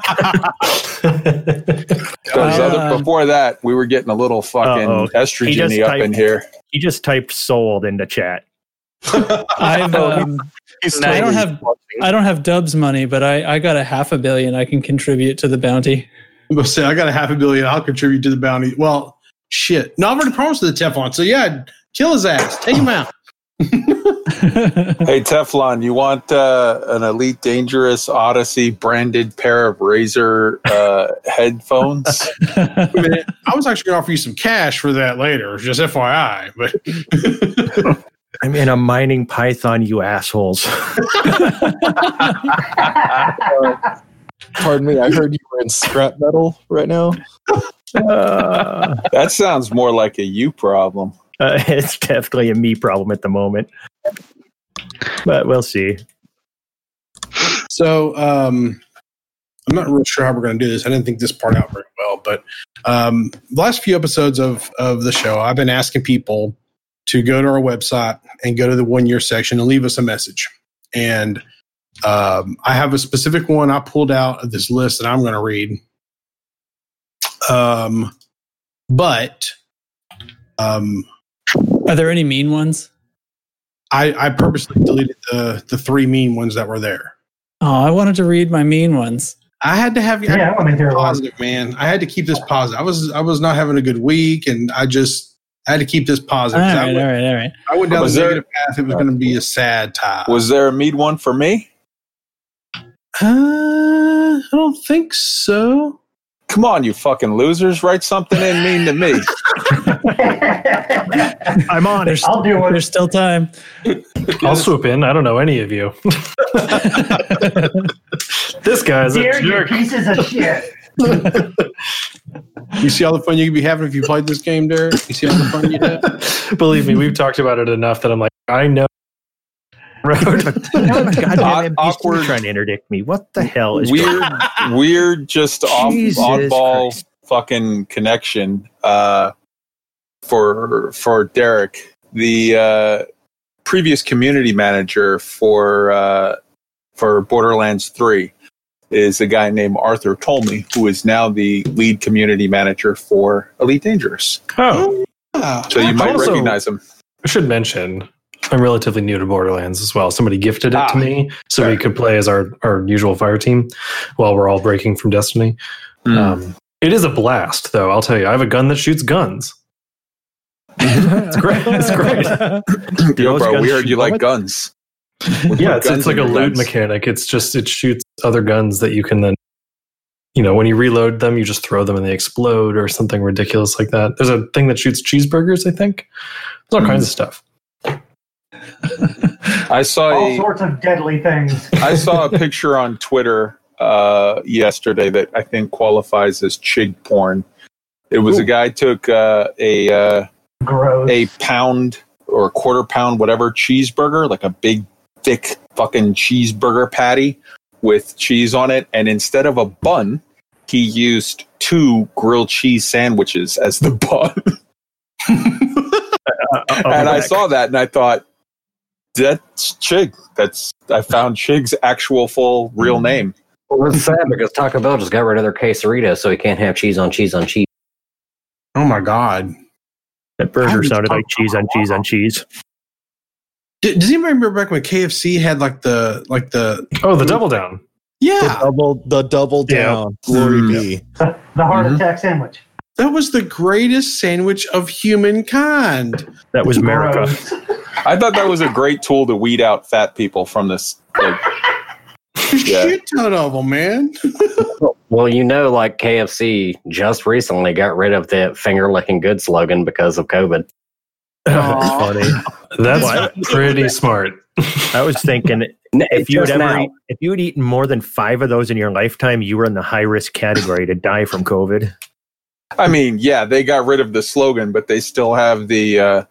Because Uh, other before that, we were getting a little fucking Uh-oh. He just estrogeny up in here. He just typed sold into chat. I've um, He's I don't totally have I don't have Dubs money, but I I got a half a billion I can contribute to the bounty. I'm gonna say I got a half a billion. I'll contribute to the bounty. Well, shit. No, I've already promised to the Teflon. So yeah, kill his ass. Take him out. Hey Teflon, you want uh, an Elite Dangerous Odyssey branded pair of Razer uh, headphones? Wait a minute. I was actually gonna offer you some cash for that later, just FYI. But I'm in a mining python, you assholes. Pardon me, I heard you were in scrap metal right now. Uh, That sounds more like a you problem. Uh, it's definitely a me problem at the moment, but we'll see. So um, I'm not real sure how we're going to do this. I didn't think this part out very well, but um, the last few episodes of of the show, I've been asking people to go to our website and go to the one year section and leave us a message. And um, I have a specific one I pulled out of this list that I'm going to read. Um, but um, Are there any mean ones? I, I purposely deleted the the three mean ones that were there. Oh, I wanted to read my mean ones. I had to have Yeah, I want to hear positive, man. I had to keep this positive. I was I was not having a good week, and I just I had to keep this All positive. 'cause I, right, went, all right, all right. I went down Was the there- negative path. It was going to be a sad time. Was there a mead one for me? uh, I don't think so. Come on, you fucking losers! Write something in mean to me. I'm on it. I'll do it. There's still time. I'll swoop in. I don't know any of you. this guy's a Dear jerk. pieces of shit. You see all the fun you could be having if you played this game, Derek. You see all the fun you had. Believe me, we've talked about it enough that I'm like, I know. Road. God damn Awkward. awkward. trying to interdict me. What the hell is weird, weird, just off, Jesus oddball Christ. fucking connection uh, for for Derek, the uh, previous community manager for uh, for Borderlands Three, is a guy named Arthur Tolmie, who is now the lead community manager for Elite Dangerous. Oh, Ah, So you might Also- recognize him. I should mention I'm relatively new to Borderlands as well. Somebody gifted it Ah, to me so we could play as our, our usual fire team while we're all breaking from Destiny. Hmm. Um, it is a blast, though. I'll tell you, I have a gun that shoots guns. it's great. It's great. Yo, those bro, we heard you like bullets? guns. yeah, it's, guns it's like a loot guns. mechanic. It's just it shoots other guns that you can then, you know, when you reload them, you just throw them and they explode or something ridiculous like that. There's a thing that shoots cheeseburgers. I think there's all kinds of stuff. I saw All a sorts of deadly things. I saw a picture on Twitter uh, yesterday that I think qualifies as chig porn. It was a guy took uh, a uh, Gross. a pound or a quarter pound whatever cheeseburger, like a big thick fucking cheeseburger patty with cheese on it, and instead of a bun, he used two grilled cheese sandwiches as the bun. Uh, uh, uh and uh, I saw that and I thought, that's Chig. That's I found Chig's actual full real mm-hmm. name. Well, it's sad because Taco Bell just got rid of their quesarito, so he can't have cheese on cheese on cheese. Oh my god! that burger sounded like cheese on cheese on cheese. D- Does anybody remember back when KFC had like the like the Oh, the double down. Yeah, The yeah double, the double Yeah. down. Glory Mm. be. The, the heart Mhm. attack sandwich. that was the greatest sandwich of humankind. That was America. I thought that was a great tool to weed out fat people from this. Like, Yeah. shit ton of them, man. Well, you know, like KFC just recently got rid of the finger licking good slogan because of COVID. That's funny. That's What? pretty smart. I was thinking if you had ever now. if you had eaten more than five of those in your lifetime, you were in the high risk category to die from COVID. I mean, yeah, they got rid of the slogan, but they still have the, uh,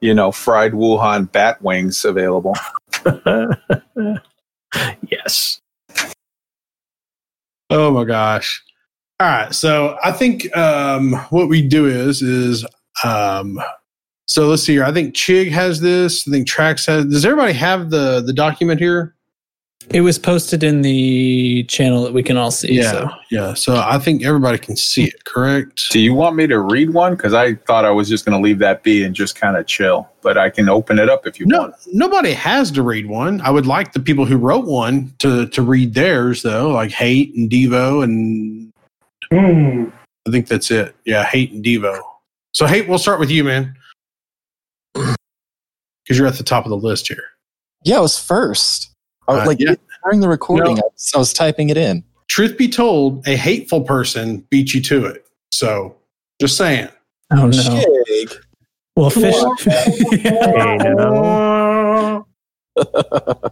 you know, fried Wuhan bat wings available. yes. Oh my gosh. All right. So I think um, what we do is is um, so let's see here. I think Chig has this. I think Trax has. Does everybody have the the document here? It was posted in the channel that we can all see. Yeah. So. Yeah. So I think everybody can see it. Correct. Do you want me to read one? Because I thought I was just going to leave that be and just kind of chill, but I can open it up if you No, want. nobody has to read one. I would like the people who wrote one to to read theirs though, like Hate and Devo, and Hmm. I think that's it. Yeah, Hate and Devo. So Hate, we'll start with you, man, because you're at the top of the list here. Yeah, it was first. I was Uh, like yeah. during the recording, No. I, was, I was typing it in. Truth be told, a hateful person beat you to it. So just saying. Oh no. Chig. Well, fish. Hey, no.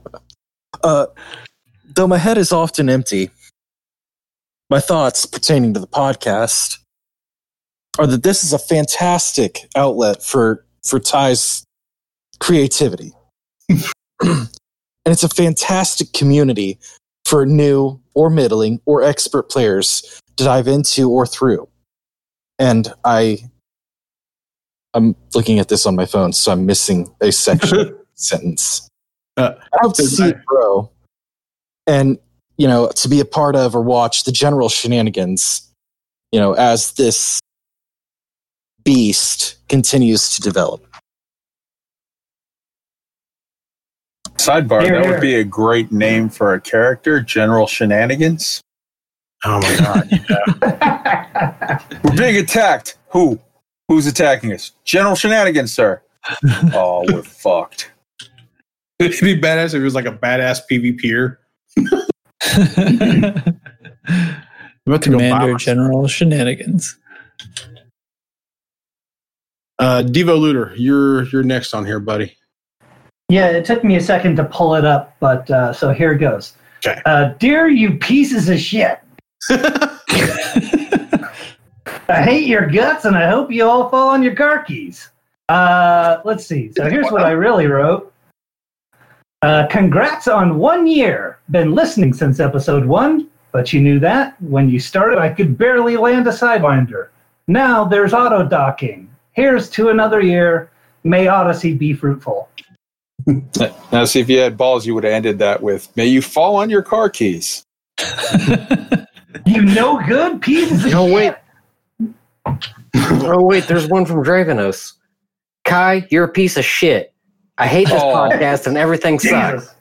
Uh, though my head is often empty, my thoughts pertaining to the podcast are that this is a fantastic outlet for for Ty's creativity. and it's a fantastic community for new or middling or expert players to dive into or through. And I I'm looking at this on my phone, so I'm missing a section sentence. Uh, hope to see grow and you know to be a part of or watch the general shenanigans you know as this beast continues to develop Sidebar, Here, that here. would be a great name for a character, General Shenanigans. Oh my god! We're being attacked. Who? Who's attacking us? General Shenanigans, sir. oh, we're fucked. It'd be badass if it was like a badass PvPer. I'm about to Commander myself- General Shenanigans. Uh, Devo Looter, you're you're next on here, buddy. Yeah, it took me a second to pull it up, but uh, so here it goes. Okay. Uh, dear you pieces of shit. I hate your guts and I hope you all fall on your car keys. Uh, let's see. So here's what I really wrote. Uh, congrats on one year. Been listening since episode one, but you knew that. When you started, I could barely land a sidewinder. Now there's auto docking. Here's to another year. May Odyssey be fruitful. Now, see if you had balls, you would have ended that with "May you fall on your car keys." You no good pieces of oh, No, shit. wait. oh wait, there's one from Dravenos. Kai, you're a piece of shit. I hate this Oh. podcast and everything sucks. Jesus.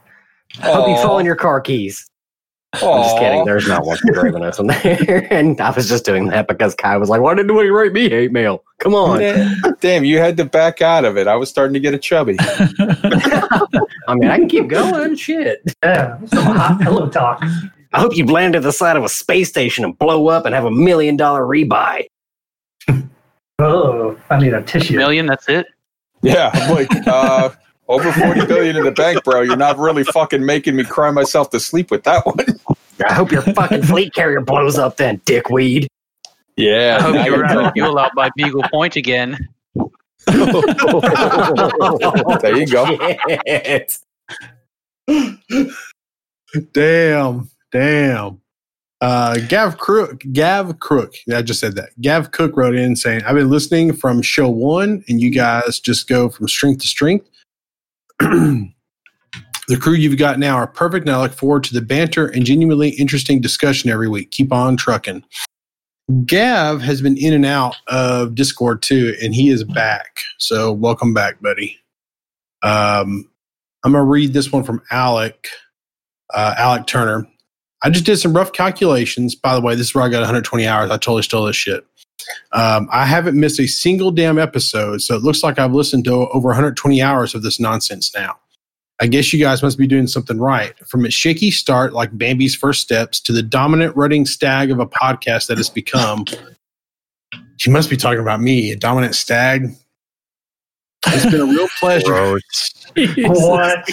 I hope you fall on your car keys. I'm just kidding. There's not one from Dravenos in there. and I was just doing that because Kai was like, why didn't you write me hate mail? Come on. Damn, you had to back out of it. I was starting to get a chubby. I mean, I can keep going. Shit. Yeah, some hot pillow talk. I hope you land at the side of a space station and blow up and have a million dollar rebuy. Oh, I need a tissue. Million, that's it. Yeah, I'm like uh, over forty billion in the bank, bro. You're not really fucking making me cry myself to sleep with that one. I hope your fucking fleet carrier blows up then, dickweed. Yeah, I hope you you're run talking. fuel out by Beagle Point again. There you go. Shit. Damn, damn. Uh, Gav Crook, Gav Crook. I just said that. Gav Cook wrote in saying, "I've been listening from show one, and you guys just go from strength to strength. the crew you've got now are perfect, and I look forward to the banter and genuinely interesting discussion every week. Keep on trucking." Gav has been in and out of Discord too, and he is back. So welcome back, buddy. Um, I'm gonna read this one from Alec, uh, Alec Turner. I just did some rough calculations. By the way, this is where I got 120 hours. I totally stole this shit. Um, I haven't missed a single damn episode, so it looks like I've listened to over 120 hours of this nonsense now. I guess you guys must be doing something right. From its shaky start, like Bambi's first steps, to the dominant running stag of a podcast that has become. She must be talking about me, a dominant stag. It's been a real pleasure. What?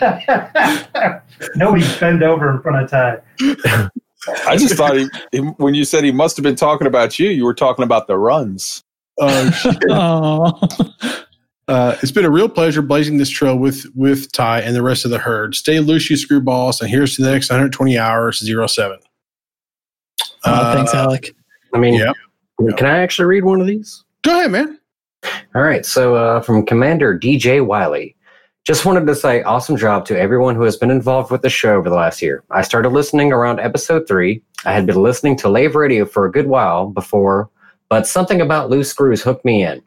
Nobody bend over in front of Ty. I just thought he, he- when you said he must have been talking about you, you were talking about the runs. Oh, shit. Uh, it's been a real pleasure blazing this trail with with Ty and the rest of the herd. Stay loose, you screwballs, and here's to the next 120 hours, zero seven. oh thanks, Uh, Alec. I mean, Yep. can I actually read one of these? Go ahead, man. All right. So, uh, from Commander DJ Wiley, just wanted to say awesome job to everyone who has been involved with the show over the last year. I started listening around episode three. I had been listening to Lave Radio for a good while before, but something about loose screws hooked me in.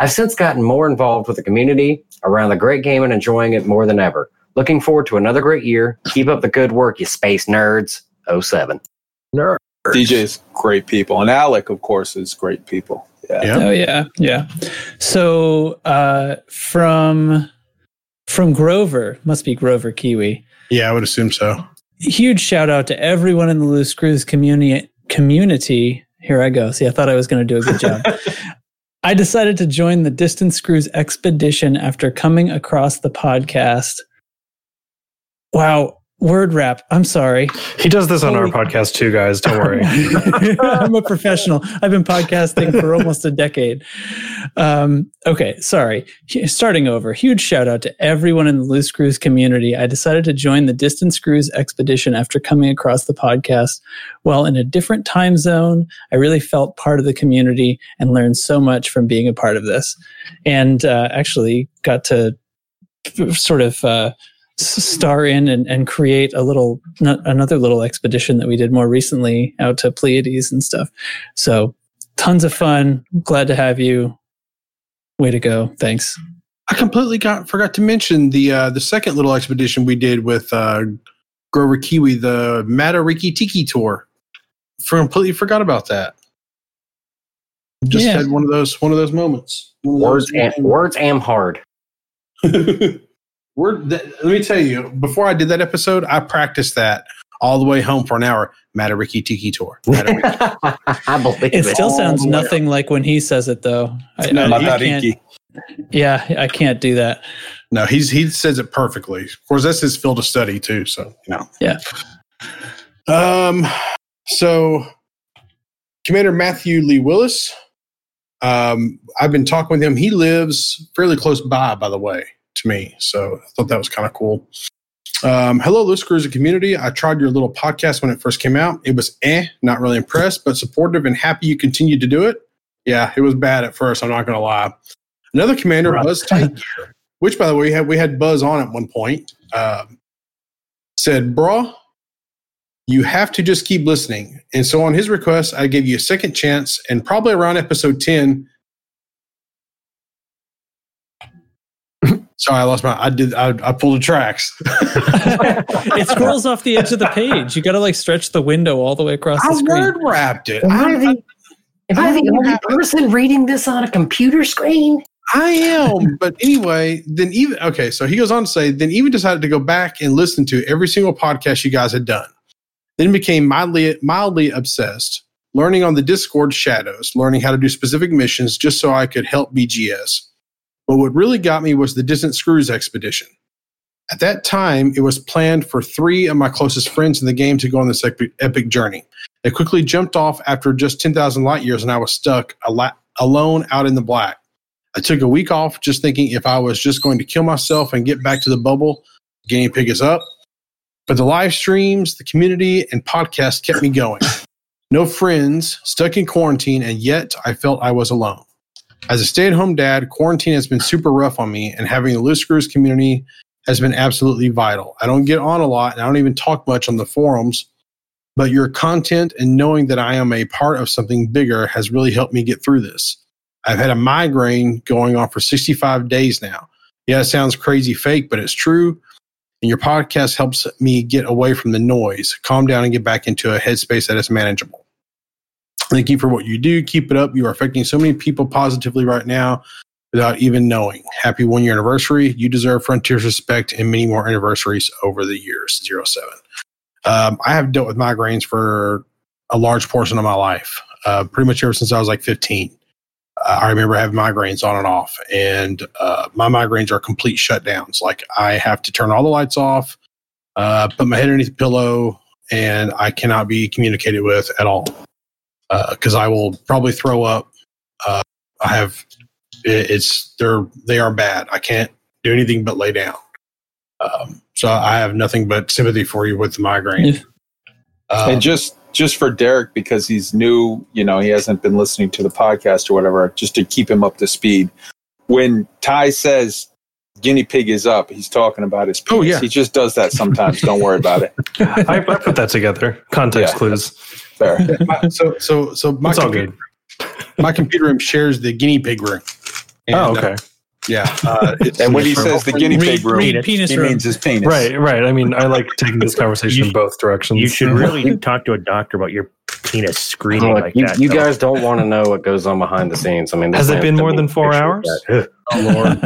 I've since gotten more involved with the community around the great game and enjoying it more than ever. Looking forward to another great year. Keep up the good work, you space nerds. 07. DJ's great people, and Alec, of course, is great people. Yeah. Yeah. Oh yeah, yeah. So uh, from from Grover, must be Grover Kiwi. Yeah, I would assume so. Huge shout out to everyone in the Loose Screws community. Community. Here I go. See, I thought I was going to do a good job. I decided to join the Distance Screws expedition after coming across the podcast. Wow. Word wrap. I'm sorry. He does this on our podcast too, guys. Don't worry. I'm a professional. I've been podcasting for almost a decade. Um, okay, sorry. Starting over. Huge shout out to everyone in the Loose Screws community. I decided to join the Distant Screws expedition after coming across the podcast. While in a different time zone, I really felt part of the community and learned so much from being a part of this. And uh, actually got to sort of uh, star in and, and create a little n- another little expedition that we did more recently out to Pleiades and stuff. So tons of fun. Glad to have you. Way to go! Thanks. I completely got forgot to mention the uh, the second little expedition we did with uh, Grover Kiwi, the Matariki Tiki tour. For completely forgot about that. Just Yeah. had one of those one of those moments. Of Words those- am, words am hard. Word, that, let me tell you, before I did that episode, I practiced that all the way home for an hour. Matariki Tiki tour. Matariki. I believe It it. still sounds all the way nothing like when he says it, though. I, No, I- I Matariki. can't- yeah, I can't do that. no, he's he says it perfectly. Of course, that's his field of study too. So you know. Yeah. Um. So, Commander Matthew Lee Willis. Um, I've been talking with him. He lives fairly close by, by the way, to me. So I thought that was kind of cool. Um, hello, Loose Cruiser community. I tried your little podcast when it first came out. It was eh, not really impressed, but supportive and happy you continued to do it. Yeah, it was bad at first. I'm not going to lie. Another commander, Right. Buzz Tight, which by the way, we had we had Buzz on at one point. Um, said, "Bro, you have to just keep listening." And so, on his request, I gave you a second chance, and probably around episode ten. Sorry, I lost my. I did. I, I pulled the tracks. it scrolls off the edge of the page. You got to like stretch the window all the way across the I screen. word wrapped it. Am I I, the, am I the only person reading this on a computer screen? I am. But anyway, then even okay. So he goes on to say, then even decided to go back and listen to every single podcast you guys had done. Then became mildly mildly obsessed, learning on the Discord shadows, learning how to do specific missions just so I could help BGS. But what really got me was the Distant Screws expedition. At that time, it was planned for three of my closest friends in the game to go on this epic, journey. They quickly jumped off after just 10,000 light years, and I was stuck alone out in the black. I took a week off just thinking if I was just going to kill myself and get back to the bubble, guinea pig is up. But the live streams, the community, and podcast kept me going. No friends, stuck in quarantine, and yet I felt I was alone. As a stay at home dad, quarantine has been super rough on me, and having the Loose Screws community has been absolutely vital. I don't get on a lot, and I don't even talk much on the forums, but your content and knowing that I am a part of something bigger has really helped me get through this. I've had a migraine going on for 65 days now. Yeah, it sounds crazy fake, but it's true. And your podcast helps me get away from the noise, calm down, and get back into a headspace that is manageable. Thank you for what you do. Keep it up. You are affecting so many people positively right now without even knowing. Happy one year anniversary. You deserve Frontiers respect and many more anniversaries over the years. Zero seven. Um, I have dealt with migraines for a large portion of my life, uh, pretty much ever since I was like 15. Uh, I remember having migraines on and off, and uh, my migraines are complete shutdowns. Like I have to turn all the lights off, uh, put my head underneath the pillow, and I cannot be communicated with at all because I will probably throw up. Uh, I have it, it's they're they are bad. I can't do anything but lay down. Um, so I have nothing but sympathy for you with the migraine. Um, and just just for Derek because he's new, you know, he hasn't been listening to the podcast or whatever, just to keep him up to speed. When Ty says guinea pig is up, he's talking about his penis. Oh, yeah. He just does that sometimes. Don't worry about it. I, I put that together. Context Yeah. clues. Fair. my- so so so my It's all computer, good. my computer room shares the guinea pig room. And, Oh, uh, okay. yeah. Uh, And when he says the guinea pig room, read penis he room. means his penis. Right, right. I mean, I like taking this conversation You in both directions. You should really talk to a doctor about your penis screaming Look, like you, that. you though. guys don't want to know what goes on behind the scenes. I mean, Has it been more than four hours? Oh Lord,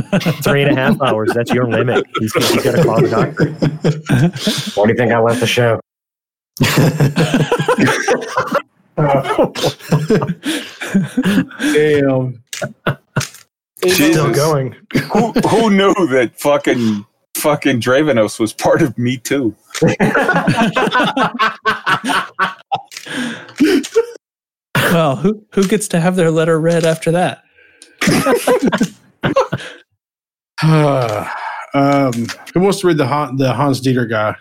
three and a half hours. That's your limit. He's, he's got to call the doctor. Why do you think I left the show? Damn. Still going. who, who knew that fucking fucking Dravenos was part of Me Too. well, who who gets to have their letter read after that? um, who wants to read the Han, the Hans Dieter guy?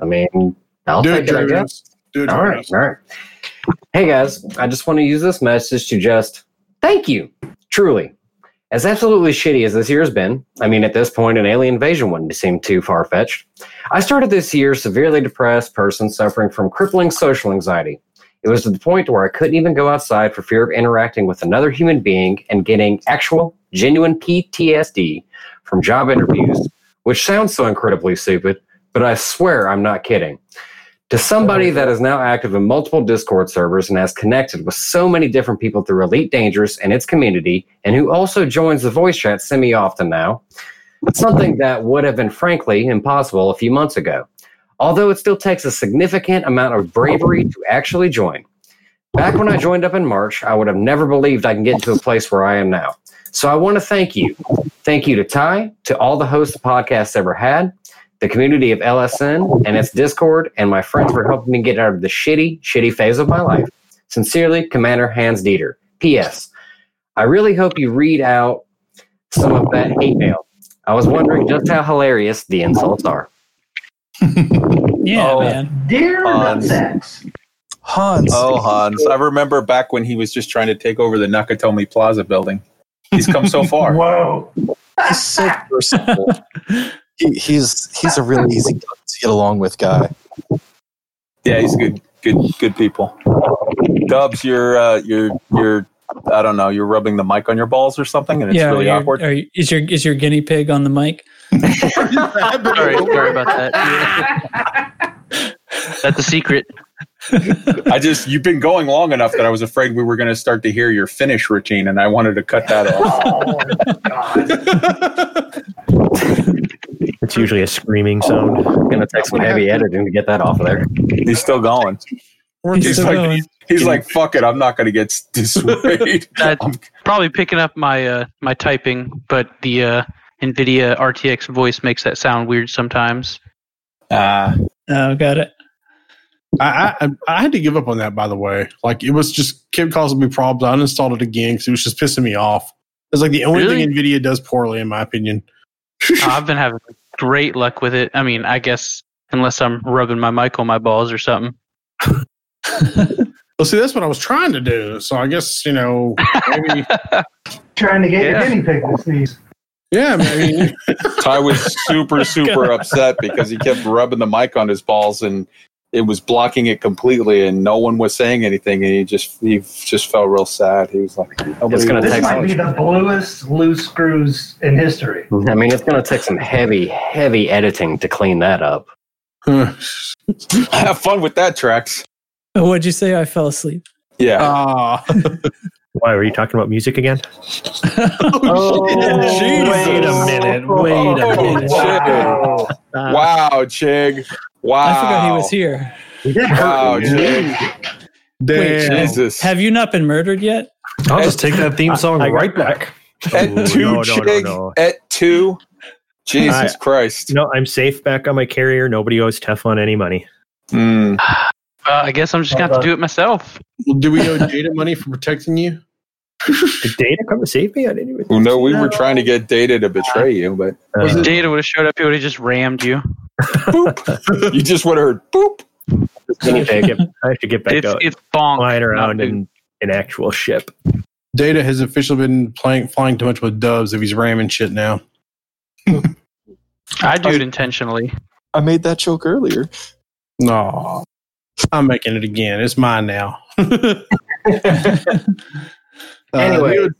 I mean, I'll Do take it, I guess. Do it, all right, all right. Hey guys, I just want to use this message to just thank you, truly. As absolutely shitty as this year has been, I mean, at this point, an alien invasion wouldn't seem too far fetched. I started this year severely depressed person suffering from crippling social anxiety. It was to the point where I couldn't even go outside for fear of interacting with another human being and getting actual, genuine PTSD from job interviews, which sounds so incredibly stupid, but I swear I'm not kidding. To somebody that is now active in multiple Discord servers and has connected with so many different people through Elite Dangerous and its community, and who also joins the voice chat semi often now, it's something that would have been frankly impossible a few months ago. Although it still takes a significant amount of bravery to actually join. Back when I joined up in March, I would have never believed I can get to a place where I am now. So I want to thank you. Thank you to Ty, to all the hosts the podcast ever had, the community of LSN and its Discord, and my friends for helping me get out of the shitty, shitty phase of my life. Sincerely, Commander Hans Dieter. P.S. I really hope you read out some of that hate mail. I was wondering just how hilarious the insults are. Yeah, Oh. man. Dear Hans. Nutsax. Hans. Oh, Hans. I remember back when he was just trying to take over the Nakatomi Plaza building. He's come so far. Whoa. He's so personable. He, he's he's a really easy to get along with guy. Yeah, he's good, good, good people. Dubs, you're, uh, you're, you're, I don't know, you're rubbing the mic on your balls or something, and it's yeah, really you're- awkward. Are you, is your is your guinea pig on the mic? sorry, sorry about that. That's a secret. I just, you've been going long enough that I was afraid we were going to start to hear your finish routine, and I wanted to cut that off. It's usually a screaming sound. I'm Gonna take some heavy editing to get that off of there. He's still going. He's He's still like, going. he's, he's like, fuck it, I'm not going to get s- dissuaded. That probably picking up my uh, my typing, but the uh, NVIDIA RTX voice makes that sound weird sometimes. Ah, Oh, got it. I, I I had to give up on that, by the way. Like it was just kept causing me problems. I uninstalled it again because it was just pissing me off. It's like the only Really? thing Nvidia does poorly, in my opinion. Uh, I've been having great luck with it. I mean, I guess unless I'm rubbing my mic on my balls or something. Well, see, that's what I was trying to do. So I guess you know, maybe, Trying to get Yeah. your guinea pig to sneeze. yeah, maybe. Ty was super, super upset because he kept rubbing the mic on his balls and it was blocking it completely, and no one was saying anything, and he just he just felt real sad. He was like, nobody It's gonna This take might be the bluest loose screws in history. I mean, it's gonna take some heavy, heavy editing to clean that up. have fun with that, Trax. What'd you say? I fell asleep. Yeah, Ah, Why were you talking about music again? oh, Wait a minute. Wait a Oh, minute. shit. Uh, wow, Chig. Wow, I forgot he was here. Wow, Chig. damn. Jesus. Have you not been murdered yet? I'll just take that theme song I- I- right back. At Ooh, two, no, no, no, Chig. no. At two. Jesus I- Christ. No, I'm safe back on my carrier. Nobody owes Teflon any money. Mm. Uh, I guess I'm just gonna have to do it myself. Well, do we owe Data money for protecting you? Did Data come to save me? I didn't even. Well, no, we were trying to get data to betray you, but Uh, Data would have showed up. He would have just rammed you. you just would have heard boop. I have to get, I have to get back It's out it's bonk. flying around in an actual ship. Data has officially been playing flying too much with Dubs if he's ramming shit now. I do it intentionally. I made that joke earlier. No, I'm making it again. It's mine now. Uh, Anyway. Neo-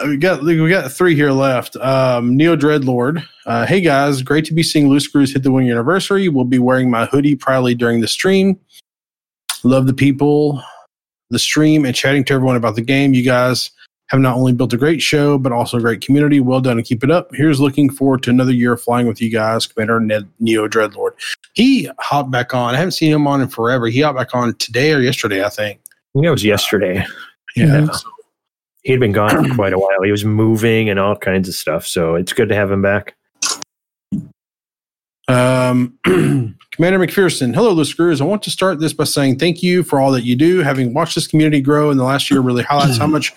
uh, we got we got three here left. Um, Neo Dreadlord. Uh, hey guys, great to be seeing Loose Screws hit the one year anniversary. We'll be wearing my hoodie proudly during the stream. Love the people, the stream, and chatting to everyone about the game. You guys have not only built a great show, but also a great community. Well done and keep it up. Here's looking forward to another year of flying with you guys, Commander Ned, Neo Dreadlord. He hopped back on. I haven't seen him on in forever. He hopped back on today or yesterday, I think. I think it was yesterday. Yeah. He'd been gone for quite a while. He was moving and all kinds of stuff. So it's good to have him back. Um, Commander McPherson, hello, Loose Screws. I want to start this by saying thank you for all that you do. Having watched this community grow in the last year really highlights how much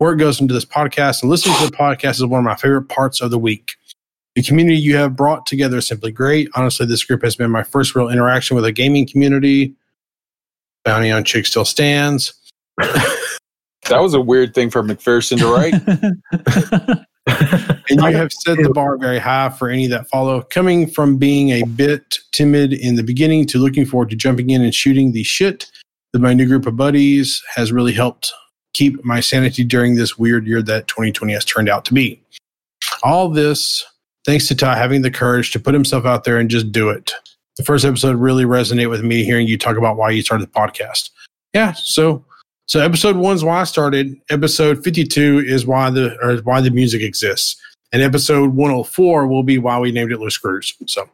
work goes into this podcast, and listening to the podcast is one of my favorite parts of the week. The community you have brought together is simply great. Honestly, this group has been my first real interaction with a gaming community. Bounty on Chig still stands. That was a weird thing for McPherson to write. and you have set the bar very high for any that follow. Coming from being a bit timid in the beginning to looking forward to jumping in and shooting the shit with my new group of buddies has really helped keep my sanity during this weird year that 2020 has turned out to be. All this thanks to Ty having the courage to put himself out there and just do it. The first episode really resonated with me hearing you talk about why you started the podcast. Yeah, so so episode one is why I started. Episode 52 is why the or why the music exists. And episode 104 will be why we named it Loose Screws. So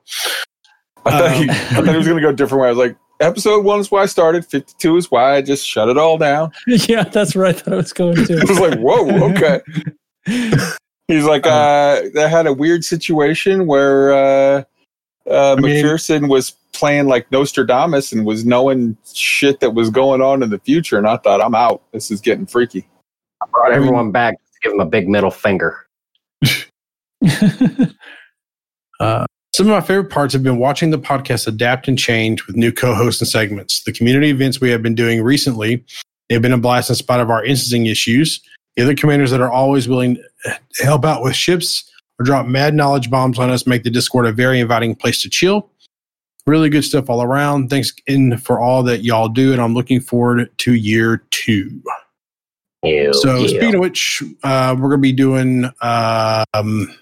I thought, he, Um, I thought he was going to go a different way. I was like, episode one is why I started. 52 is why I just shut it all down. yeah, that's where I thought I was going to. I was like, whoa, okay. He's like, uh, I had a weird situation where uh, uh, mean- McPherson was playing like Nostradamus and was knowing shit that was going on in the future. And I thought, I'm out. This is getting freaky. I brought everyone back to give them a big middle finger. Uh, some of my favorite parts have been watching the podcast adapt and change with new co-hosts and segments. The community events we have been doing recently, they've been a blast in spite of our instancing issues. The other commanders that are always willing to help out with ships or drop mad knowledge bombs on us make the Discord a very inviting place to chill. Really good stuff all around. Thanks in for all that y'all do, and I'm looking forward to year two. Ew, So ew. speaking of which, uh, we're going to be doing um,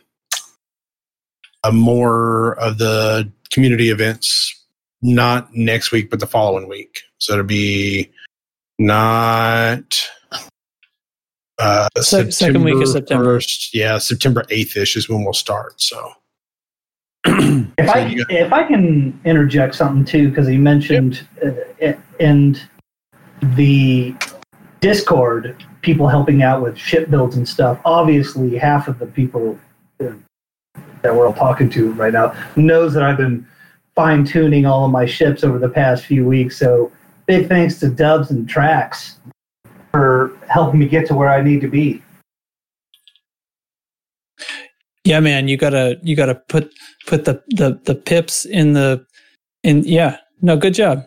a more of the community events, not next week, but the following week. So it'll be not uh, Se- second week of September. 1st. Yeah, September 8th ish is when we'll start. So If I got- if I can interject something too, because he mentioned uh, and the Discord people helping out with ship builds and stuff. Obviously, half of the people uh, that we're all talking to right now knows that I've been fine tuning all of my ships over the past few weeks. So big thanks to Dubs and Trax for helping me get to where I need to be. yeah, man, you gotta you gotta put put the the the pips in the in. Yeah, no, good job.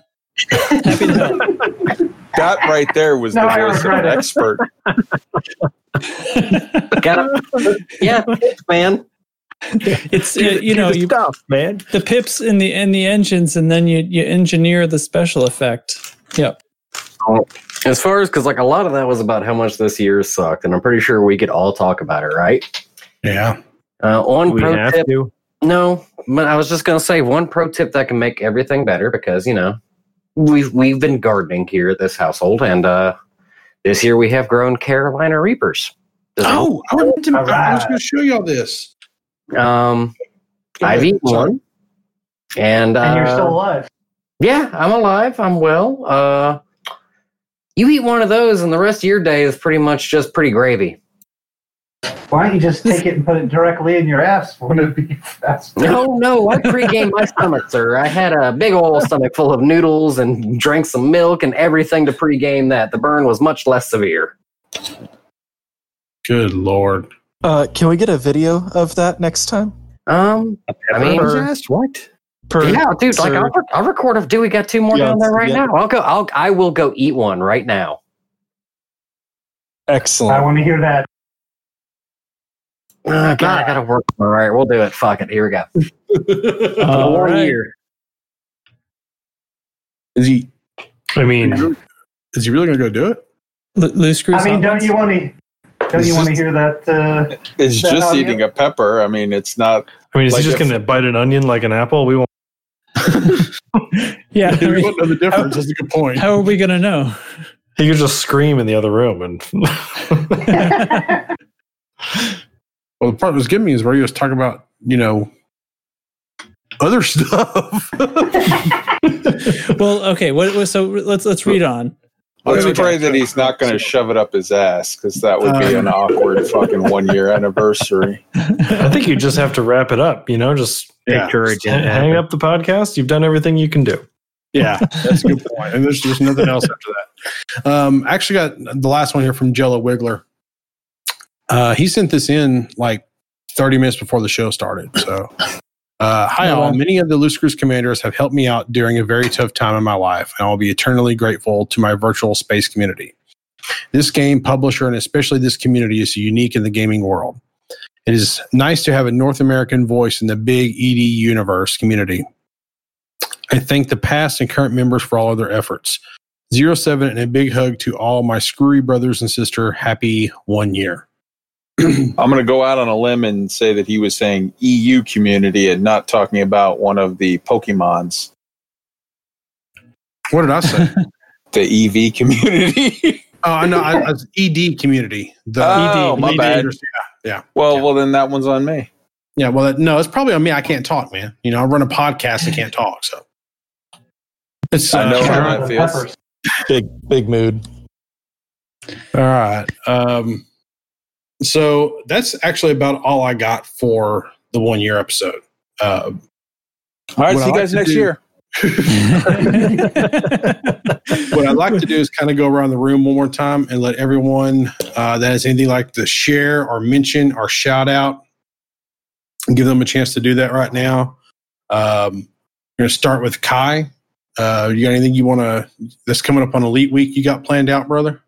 Happy to help. That right there was No, the voice of an it. expert. Gotta- yeah, man. it's uh, Do the- you know you stuff, man. the pips in the in the engines, and then you you engineer the special effect. Yep. As far as because like a lot of that was about how much this year sucked, and I'm pretty sure we could all talk about it, right? yeah, Uh, one We pro have tip, to. No, but I was just gonna say one pro tip that can make everything better because you know we've we've been gardening here at this household, and uh, this year we have grown Carolina Reapers. Does Oh, I, wanted to, I was going to show y'all this. Um, Go I've ahead. eaten Sorry. one, and, uh, And you're still alive. yeah, I'm alive. I'm well. Uh, you eat one of those, and the rest of your day is pretty much just pretty gravy. Why don't you just take it and put it directly in your ass? Wouldn't it be faster? No, no, I pre-gamed my stomach, sir. I had a big old stomach full of noodles and drank some milk and everything to pre-game that. The burn was much less severe. Good lord. Uh, can we get a video of that next time? Um, I mean, Just what? Per, yeah, dude. Like. I'll, re- I'll record. If do we got two more Yeah, down there right yeah. now? I'll go. I'll. I will go eat one right now. Excellent. I want to hear that. Oh, God, I gotta work. All right, we'll do it. Fuck it. Here we go. All one right. year. Is he? I mean, Is he really going to go do it? L- loose screws. I mean, don't you want to? Don't It's you want to hear that? Uh, It's That just onion? eating a pepper. I mean, it's not. I mean, is Like he just if- going to bite an onion like an apple? We won't. Yeah. I we mean, won't know the difference. That's a good point. how are we gonna know? He could just scream in the other room, and Well, the part that was giving me is where he was talking about, you know, other stuff. well, okay. What, what? So let's let's read on. Let's Okay. pray that he's not going to shove it up his ass because that would be an awkward fucking one year anniversary. I think you just have to wrap it up. You know, just Yeah. Encourage it. hang to hang happen. up the podcast. You've done everything you can do. Yeah, that's a good point. And there's just nothing else after that. Um, I actually got the last one here from Jello Wiggler. Uh, he sent this in like 30 minutes before the show started. So, uh, hi Oh, all. Many of the Loose Screws commanders have helped me out during a very tough time in my life, and I'll be eternally grateful to my virtual space community. This game publisher and especially this community is unique in the gaming world. It is nice to have a North American voice in the big ED universe community. I thank the past and current members for all of their efforts. Zero seven and a big hug to all my screwy brothers and sister. Happy one year. I'm going to go out on a limb and say that he was saying EU community and not talking about one of the Pokemons, What did I say? the EV community. oh, I know. I, I, ED community. The Oh, ED, my ED bad. Yeah, well, well, then that one's on me. yeah. Well, no, it's probably on me. I can't talk, man. You know, I run a podcast. I can't talk. So it's. I know uh, how that feels. Big big mood. All right. Um, so that's actually about all I got for the one year episode. Uh, All right, see I you guys to next do- year. what I'd like to do is kind of go around the room one more time and let everyone uh, that has anything like to share or mention or shout out, give them a chance to do that right now. Um, we're going to start with Kai. Uh, you got anything you want to that's coming up on Elite Week you got planned out, brother?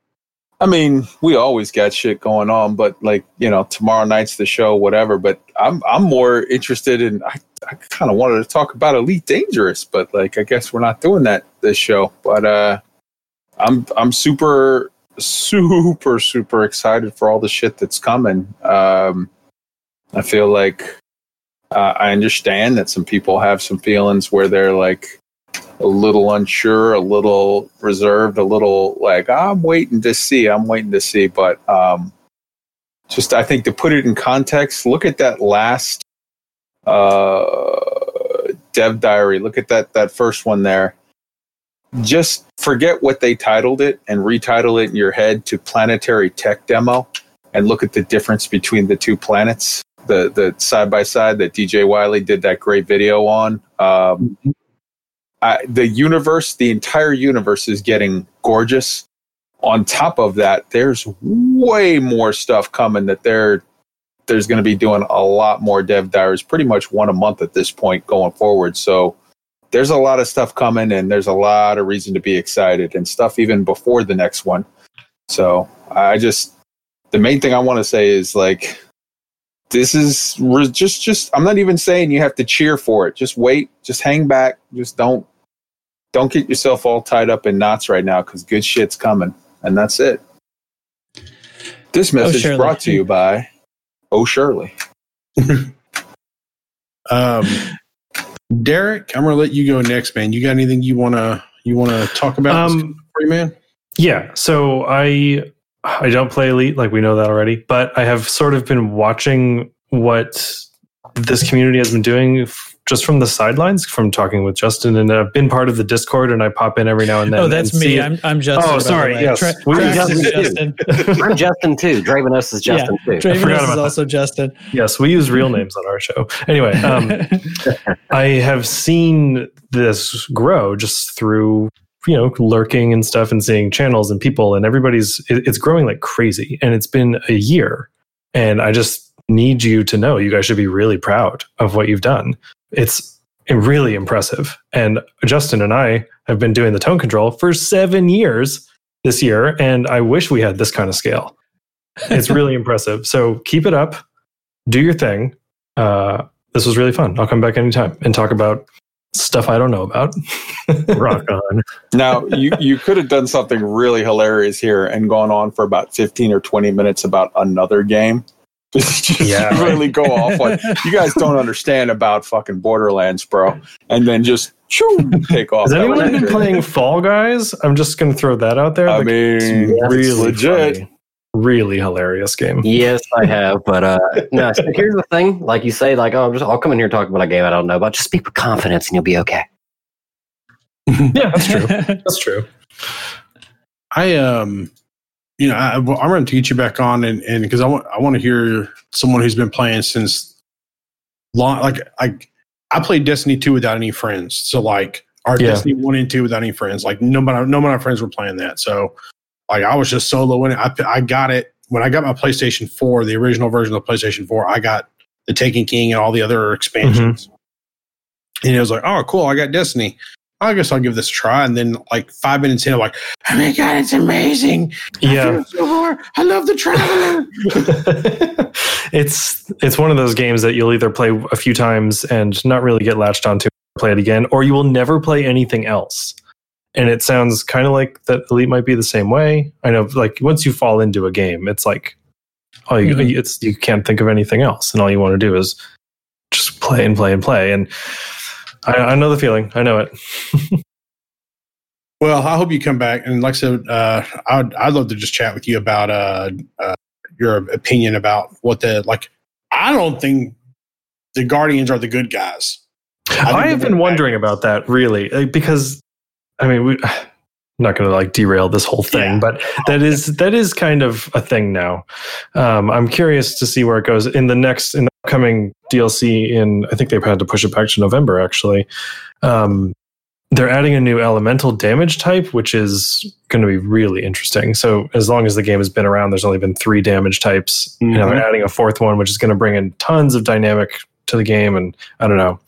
I mean, we always got shit going on, but like you know, tomorrow night's the show, whatever. But I'm I'm more interested in. I, I kind of wanted to talk about Elite Dangerous, but like I guess we're not doing that this show. But uh, I'm I'm super super super excited for all the shit that's coming. Um, I feel like uh, I understand that some people have some feelings where they're like a little unsure, a little reserved, a little like I'm waiting to see, I'm waiting to see. But um, just I think to put it in context, look at that last uh, Dev Diary. Look at that that first one there. Just forget what they titled it and retitle it in your head to Planetary Tech Demo, and look at the difference between the two planets. The the side by side that DJ Wiley did that great video on. Um, The universe, the entire universe is getting gorgeous. On top of that, there's way more stuff coming that they're there's going to be doing a lot more dev diaries, pretty much one a month at this point going forward. So there's a lot of stuff coming, and there's a lot of reason to be excited, and stuff even before the next one. So I just the main thing I want to say is like this is re- just just i'm not even saying you have to cheer for it. Just wait. Just hang back. Just don't don't get yourself all tied up in knots right now because good shit's coming. And that's it. This message Oh, brought to you by oh shirley. Um, Derek, I'm going to let you go next, man. You got anything you want to you want to talk about? Um, for you, man. Yeah, so I I don't play Elite, like we know that already, but I have sort of been watching what this community has been doing f- just from the sidelines, from talking with Justin, and I've been part of the Discord, and I pop in every now and then. oh, that's and see me. I'm, I'm Justin. Oh, sorry, yes. Tra- We- Trax is Justin, Justin. I'm Justin too. Dravenos is Justin too. forgot Dravenos about is that. also Justin. Yes, we use real names on our show. Anyway, um, I have seen this grow just through you know lurking and stuff and seeing channels and people and everybody's it- it's growing like crazy and it's been a year and I just need you to know you guys should be really proud of what you've done. It's really impressive. And Justin and I have been doing the tone control for 7 years this year and I wish we had this kind of scale. It's really impressive. So keep it up do your thing. Uh, this was really fun. I'll come back anytime and talk about stuff I don't know about. Rock on. now you you could have done something really hilarious here and gone on for about 15 or 20 minutes about another game just Yeah, right. really go off like you guys don't understand about fucking borderlands bro and then just shoo, take off Has anyone been playing Fall Guys? I'm just going to throw that out there. i Like, mean it's it's legit funny. Really hilarious game. Yes, I have, but uh, no. So here's the thing: like you say, like, oh, I'm just, I'll come in here and talk about a game I don't know about. Just speak with confidence, and you'll be okay. Yeah, that's true. That's true. I um, you know, I, well, I'm going to get you back on, and and because I want I want to hear someone who's been playing since long. Like I I played Destiny two without any friends, so like our Yeah. Destiny one and two without any friends. Like nobody none of my friends were playing that, so like I was just solo in it. I I got it when I got my PlayStation four, the original version of the PlayStation four. I got the Taken King and all the other expansions, mm-hmm. and it was like, oh, cool, I got Destiny. I guess I'll give this a try. And then, like five minutes in, I'm like, oh my god, it's amazing! Yeah. feel so I love the traveler. it's it's one of those games that you'll either play a few times and not really get latched onto play it again or you will never play anything else and it sounds kind of like that elite might be the same way i know like once you fall into a game it's like oh you, Mhm. it's you can't think of anything else and all you want to do is just play and play and play and i, I know the feeling i know it well, I hope you come back. And like I said, uh, I'd I'd love to just chat with you about uh, uh, your opinion about what the like. I don't think the Guardians are the good guys. think I have been wondering about that really because I mean we I'm not going to like derail this whole thing Yeah. but that is that is kind of a thing now. Um, I'm curious to see where it goes in the next in the upcoming DLC in I think they've had to push it back to November actually. Um, they're adding a new elemental damage type which is going to be really interesting. So as long as the game has been around there's only been 3 damage types. You know, they're adding a fourth one which is going to bring in tons of dynamic to the game and I don't know.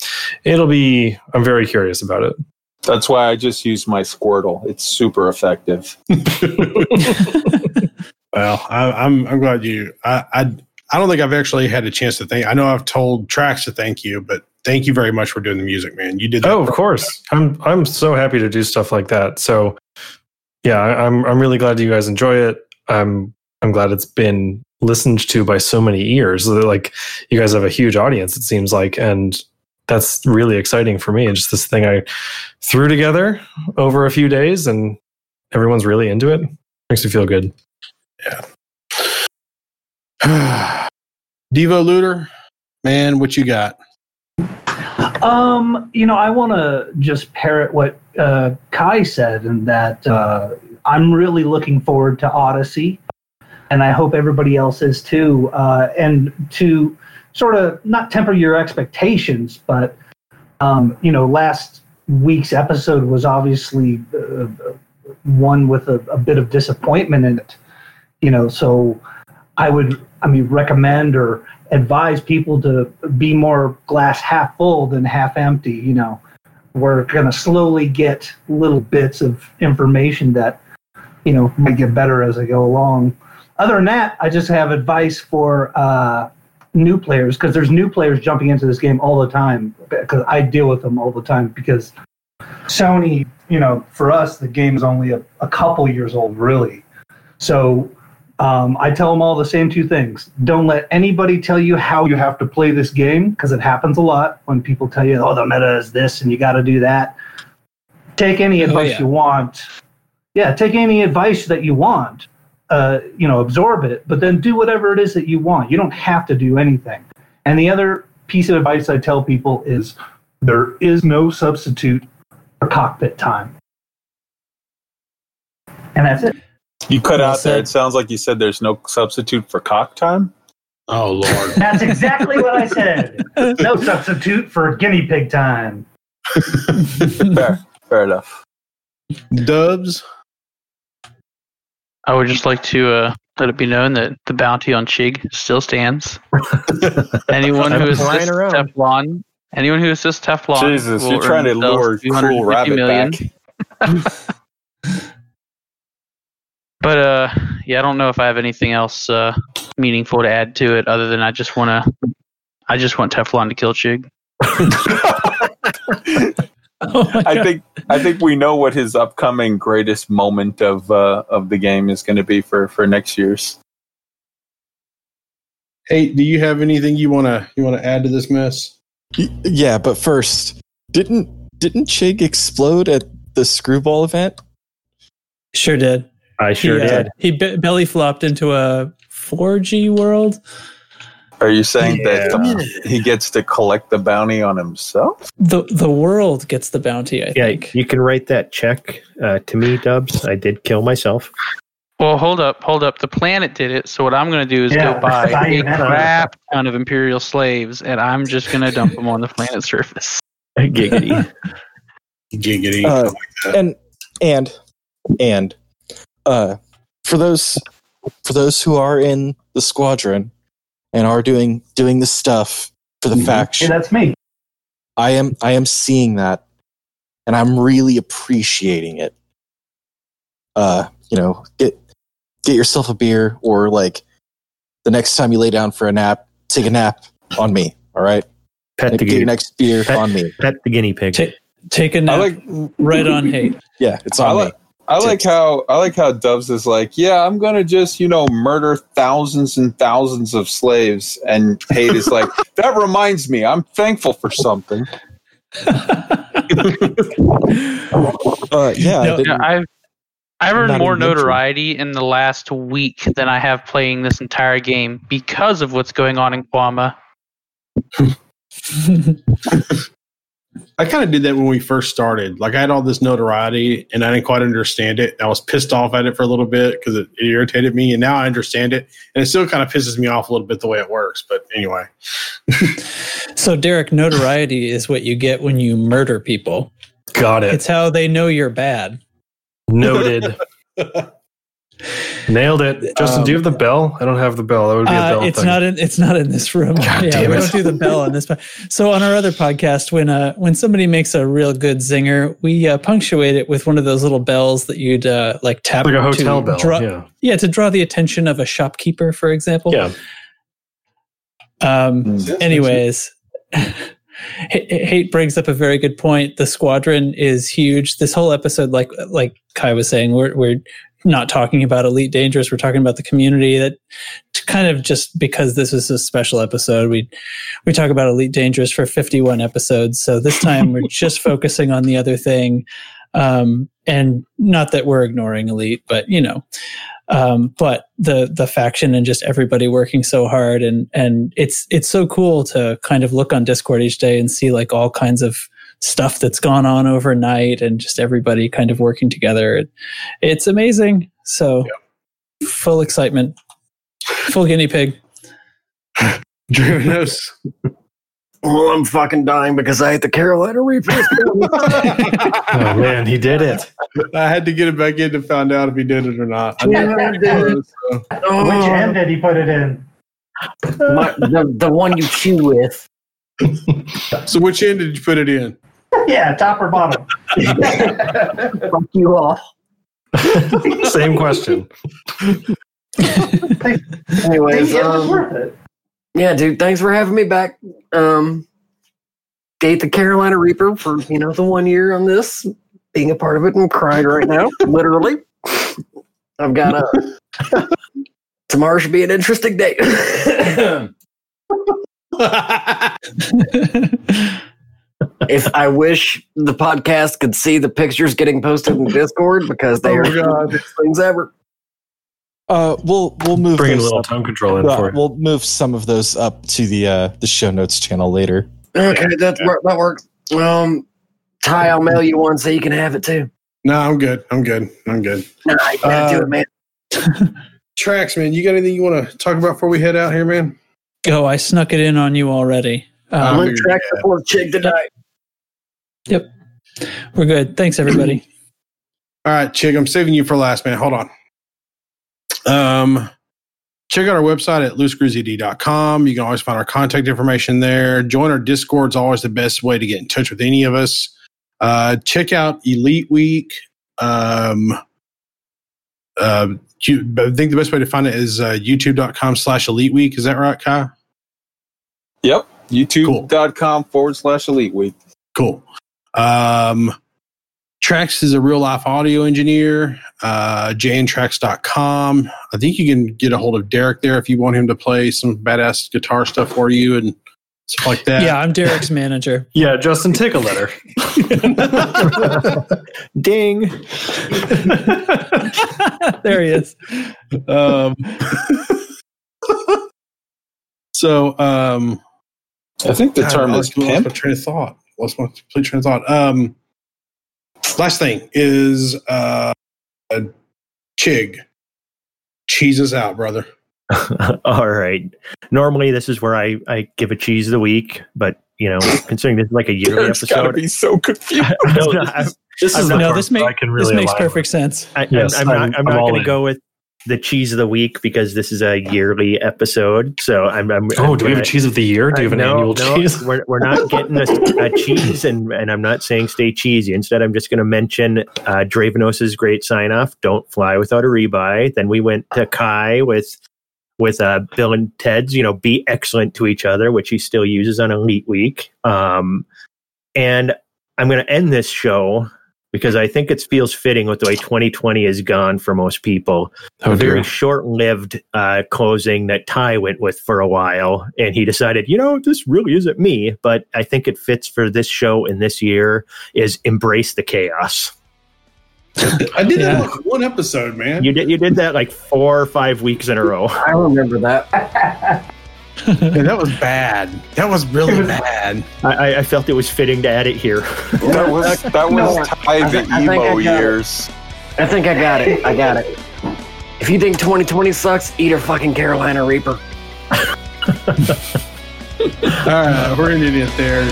It'll be I'm very curious about it. That's why I just use my Squirtle. It's super effective. Well, I, I'm I'm glad you. I, I I don't think I've actually had a chance to thank. I know I've told Trax to thank you, but thank you very much for doing the music, man. You did. That Oh, of course. I'm I'm so happy to do stuff like that. So yeah, I- I'm I'm really glad you guys enjoy it. I'm I'm glad it's been listened to by so many ears. Like you guys have a huge audience, it seems like, and that's really exciting for me. Just this thing I threw together over a few days, and everyone's really into it. Makes me feel good. Yeah. Devo Looter, man, what you got? Um, you know, I want to just parrot what uh, Kai said, and that uh, I'm really looking forward to Odyssey, and I hope everybody else is too. Uh, and to sort of not temper your expectations, but um, you know, last week's episode was obviously uh, one with a, a bit of disappointment in it. You know, so I would, I mean, recommend or advise people to be more glass half full than half empty. You know, we're going to slowly get little bits of information that, you know, might get better as I go along. Other than that, I just have advice for uh, new players because there's new players jumping into this game all the time because I deal with them all the time because Sony, you know, for us, the game is only a, a couple years old, really. So um, I tell them all the same two things. Don't let anybody tell you how you have to play this game because it happens a lot when people tell you, oh, the meta is this and you got to do that. Take any Oh, advice yeah. you want. Yeah, take any advice that you want. Uh, you know, absorb it, but then do whatever it is that you want. You don't have to do anything. And the other piece of advice I tell people is there is no substitute for cockpit time. And that's it. You cut Well out there. It sounds like you said there's no substitute for cock time. Oh Lord, That's exactly what I said. No substitute for guinea pig time. Fair, fair enough. Dubs. I would just like to uh, let it be known that the bounty on Chig still stands. anyone who I'm assists around. Teflon, anyone who assists Teflon, Jesus, you're trying to earn themselves lure Cruel 250 Rabbit million. back. But uh, yeah, I don't know if I have anything else uh, meaningful to add to it other than I just want to. I just want Teflon to kill Chig. Oh I think I think we know what his upcoming greatest moment of uh, of the game is going to be for for next year's. Hey, do you have anything you wanna you wanna add to this mess? Yeah, but first, didn't didn't Chig explode at the screwball event? Sure did. I sure he, uh, did. He be- belly flopped into a 4G world. Are you saying that Yeah. uh, he gets to collect the bounty on himself? The the world gets the bounty, I Yeah, think. you can write that check uh, to me, Dubs. I did kill myself. Well, hold up, hold up. The planet did it, so what I'm going to do is Yeah, go buy buy a crap ton of Imperial slaves, and I'm just going to dump them on the planet surface. Giggity. Giggity. Uh, like and and and uh for those for those who are in the squadron and are doing doing the stuff for the Mhm. Hey, faction that's me. i am i am seeing that and i'm really appreciating it uh you know get get yourself a beer or like the next time you lay down for a nap take a nap on me all right Pet the get your guinea. next beer Pet- on me Pet the guinea pig. Take, take a I nap like right on hate. yeah it's I on like me I like how I like how Dubs is like, yeah, I'm gonna just you know murder thousands and thousands of slaves, and Hate is like, that reminds me, I'm thankful for something. uh yeah I No, didn't- Yeah, I've I've earned more notoriety in the last week than I have playing this entire game because of what's going on in Guama. I kind of did that when we first started. Like I had all this notoriety and I didn't quite understand it. I was pissed off at it for a little bit because it, it irritated me, and now I understand it. And it still kind of pisses me off a little bit the way it works. But anyway, so, Derek, notoriety is what you get when you murder people. Got it. It's how they know you're bad. Noted. Nailed it. Justin, Um, do you have the bell? I don't have the bell. That would be a Uh, bell it's thing. not in. It's not in this room. God yeah, damn we it. don't do the bell on this. po- So on our other podcast, when uh when somebody makes a real good zinger, we uh, punctuate it with one of those little bells that you'd uh, like tap like a to hotel bell. Draw, yeah. yeah, to draw the attention of a shopkeeper, for example. Yeah. Um. Mm. Anyways. Hate brings up a very good point. The squadron is huge. This whole episode, like like Kai was saying, we're we're not talking about Elite Dangerous. We're talking about the community. That kind of just because this is a special episode, we we talk about Elite Dangerous for 51 episodes. So this time we're just focusing on the other thing. Um, and not that we're ignoring Elite, but you know, um, but the the faction and just everybody working so hard and and it's it's so cool to kind of look on Discord each day and see like all kinds of stuff that's gone on overnight and just everybody kind of working together. It's amazing. So full excitement, full guinea pig. Drew knows. Well, I'm fucking dying because I ate the Carolina Reapers. Oh man, he did it. I had to get it back in to find out if he did it or not. I Yeah, knew I it did. was, so. Which oh. end did he put it in? My, the, the one you chew with. So which end did you put it in? yeah, top or bottom? Fuck you all. Same question. Anyways, it was um, worth it. yeah, dude, thanks for having me back. Um, ate the Carolina Reaper for you know the one year on this, being a part of it. and crying right now, literally. I've got a. Tomorrow should be an interesting day. If I wish the podcast could see the pictures getting posted in Discord because they Oh are my the best things ever. uh we'll we'll move Bring a little up. tone control in Uh, for it. we'll move some of those up to the uh the show notes channel later Okay, that's wor- that works. Um, Ty, I'll mail you one so you can have it too. no, I'm good. I'm good. I'm good. Nah, you gotta do Uh, it, man. Trax, man. You got anything you want to talk about before we head out here, man? Oh, I snuck it in on you already. Um, I'm on figured track you had. for the chick tonight. Yep. We're good. Thanks, everybody. All right, Chig, I'm saving you for last, man. Hold on. Um, check out our website at loosescrews.com. You can always find our contact information there. Join our Discord is always the best way to get in touch with any of us. Uh, check out Elite Week. Um, uh, I think the best way to find it is uh, youtube.com slash Elite Week. Is that right, Kai? Yep. YouTube.com forward slash elite week. Cool. Um, Trax is a real life audio engineer. Uh, jntrax.com. I think you can get a hold of Derek there if you want him to play some badass guitar stuff for you and stuff like that. Yeah, I'm Derek's manager. Yeah, Justin, take a letter. Ding. there he is. Um, So, um, I think the God, term I is lost my pimp. train of thought. Lost my complete train of thought. Um, last thing is uh, uh, Chig. Cheeses out, brother. All right. Normally, this is where I, I give a cheese of the week, but you know, considering this is like a yearly Derek's gotta episode, be so confused. I'm not- I'm- This is no, this, that make, I can this makes align perfect sense. I, Yes, I'm, I'm I'm- not. I'm, I'm not going to in. go with the cheese of the week because this is a yearly episode. So I'm. I'm Oh, I'm do we have a cheese of the year? Do you have an Uh, no, annual no, cheese? We're, we're not getting a, a cheese, and, and I'm not saying stay cheesy. Instead, I'm just going to mention uh, Dravenos's great sign off. Don't fly without a rebuy. Then we went to Kai with with uh, Bill and Ted's. You know, be excellent to each other, which he still uses on Elite Week. Um, and I'm going to end this show because I think it feels fitting with the way 2020 is gone for most people Oh a very dear. short-lived uh, closing that Ty went with for a while, and he decided, you know, this really isn't me, but I think it fits for this show and this year. Is embrace the chaos. I did Yeah. that like one episode, man. You did you did that like four or five weeks in a row. I remember that. Yeah, that was bad. That was really bad. I, I- I felt it was fitting to add it here. That was that was No, Ty the I think I emo got it. years. I think I got it. I got it. If you think 2020 sucks, eat a fucking Carolina Reaper. All right, we're ending it there.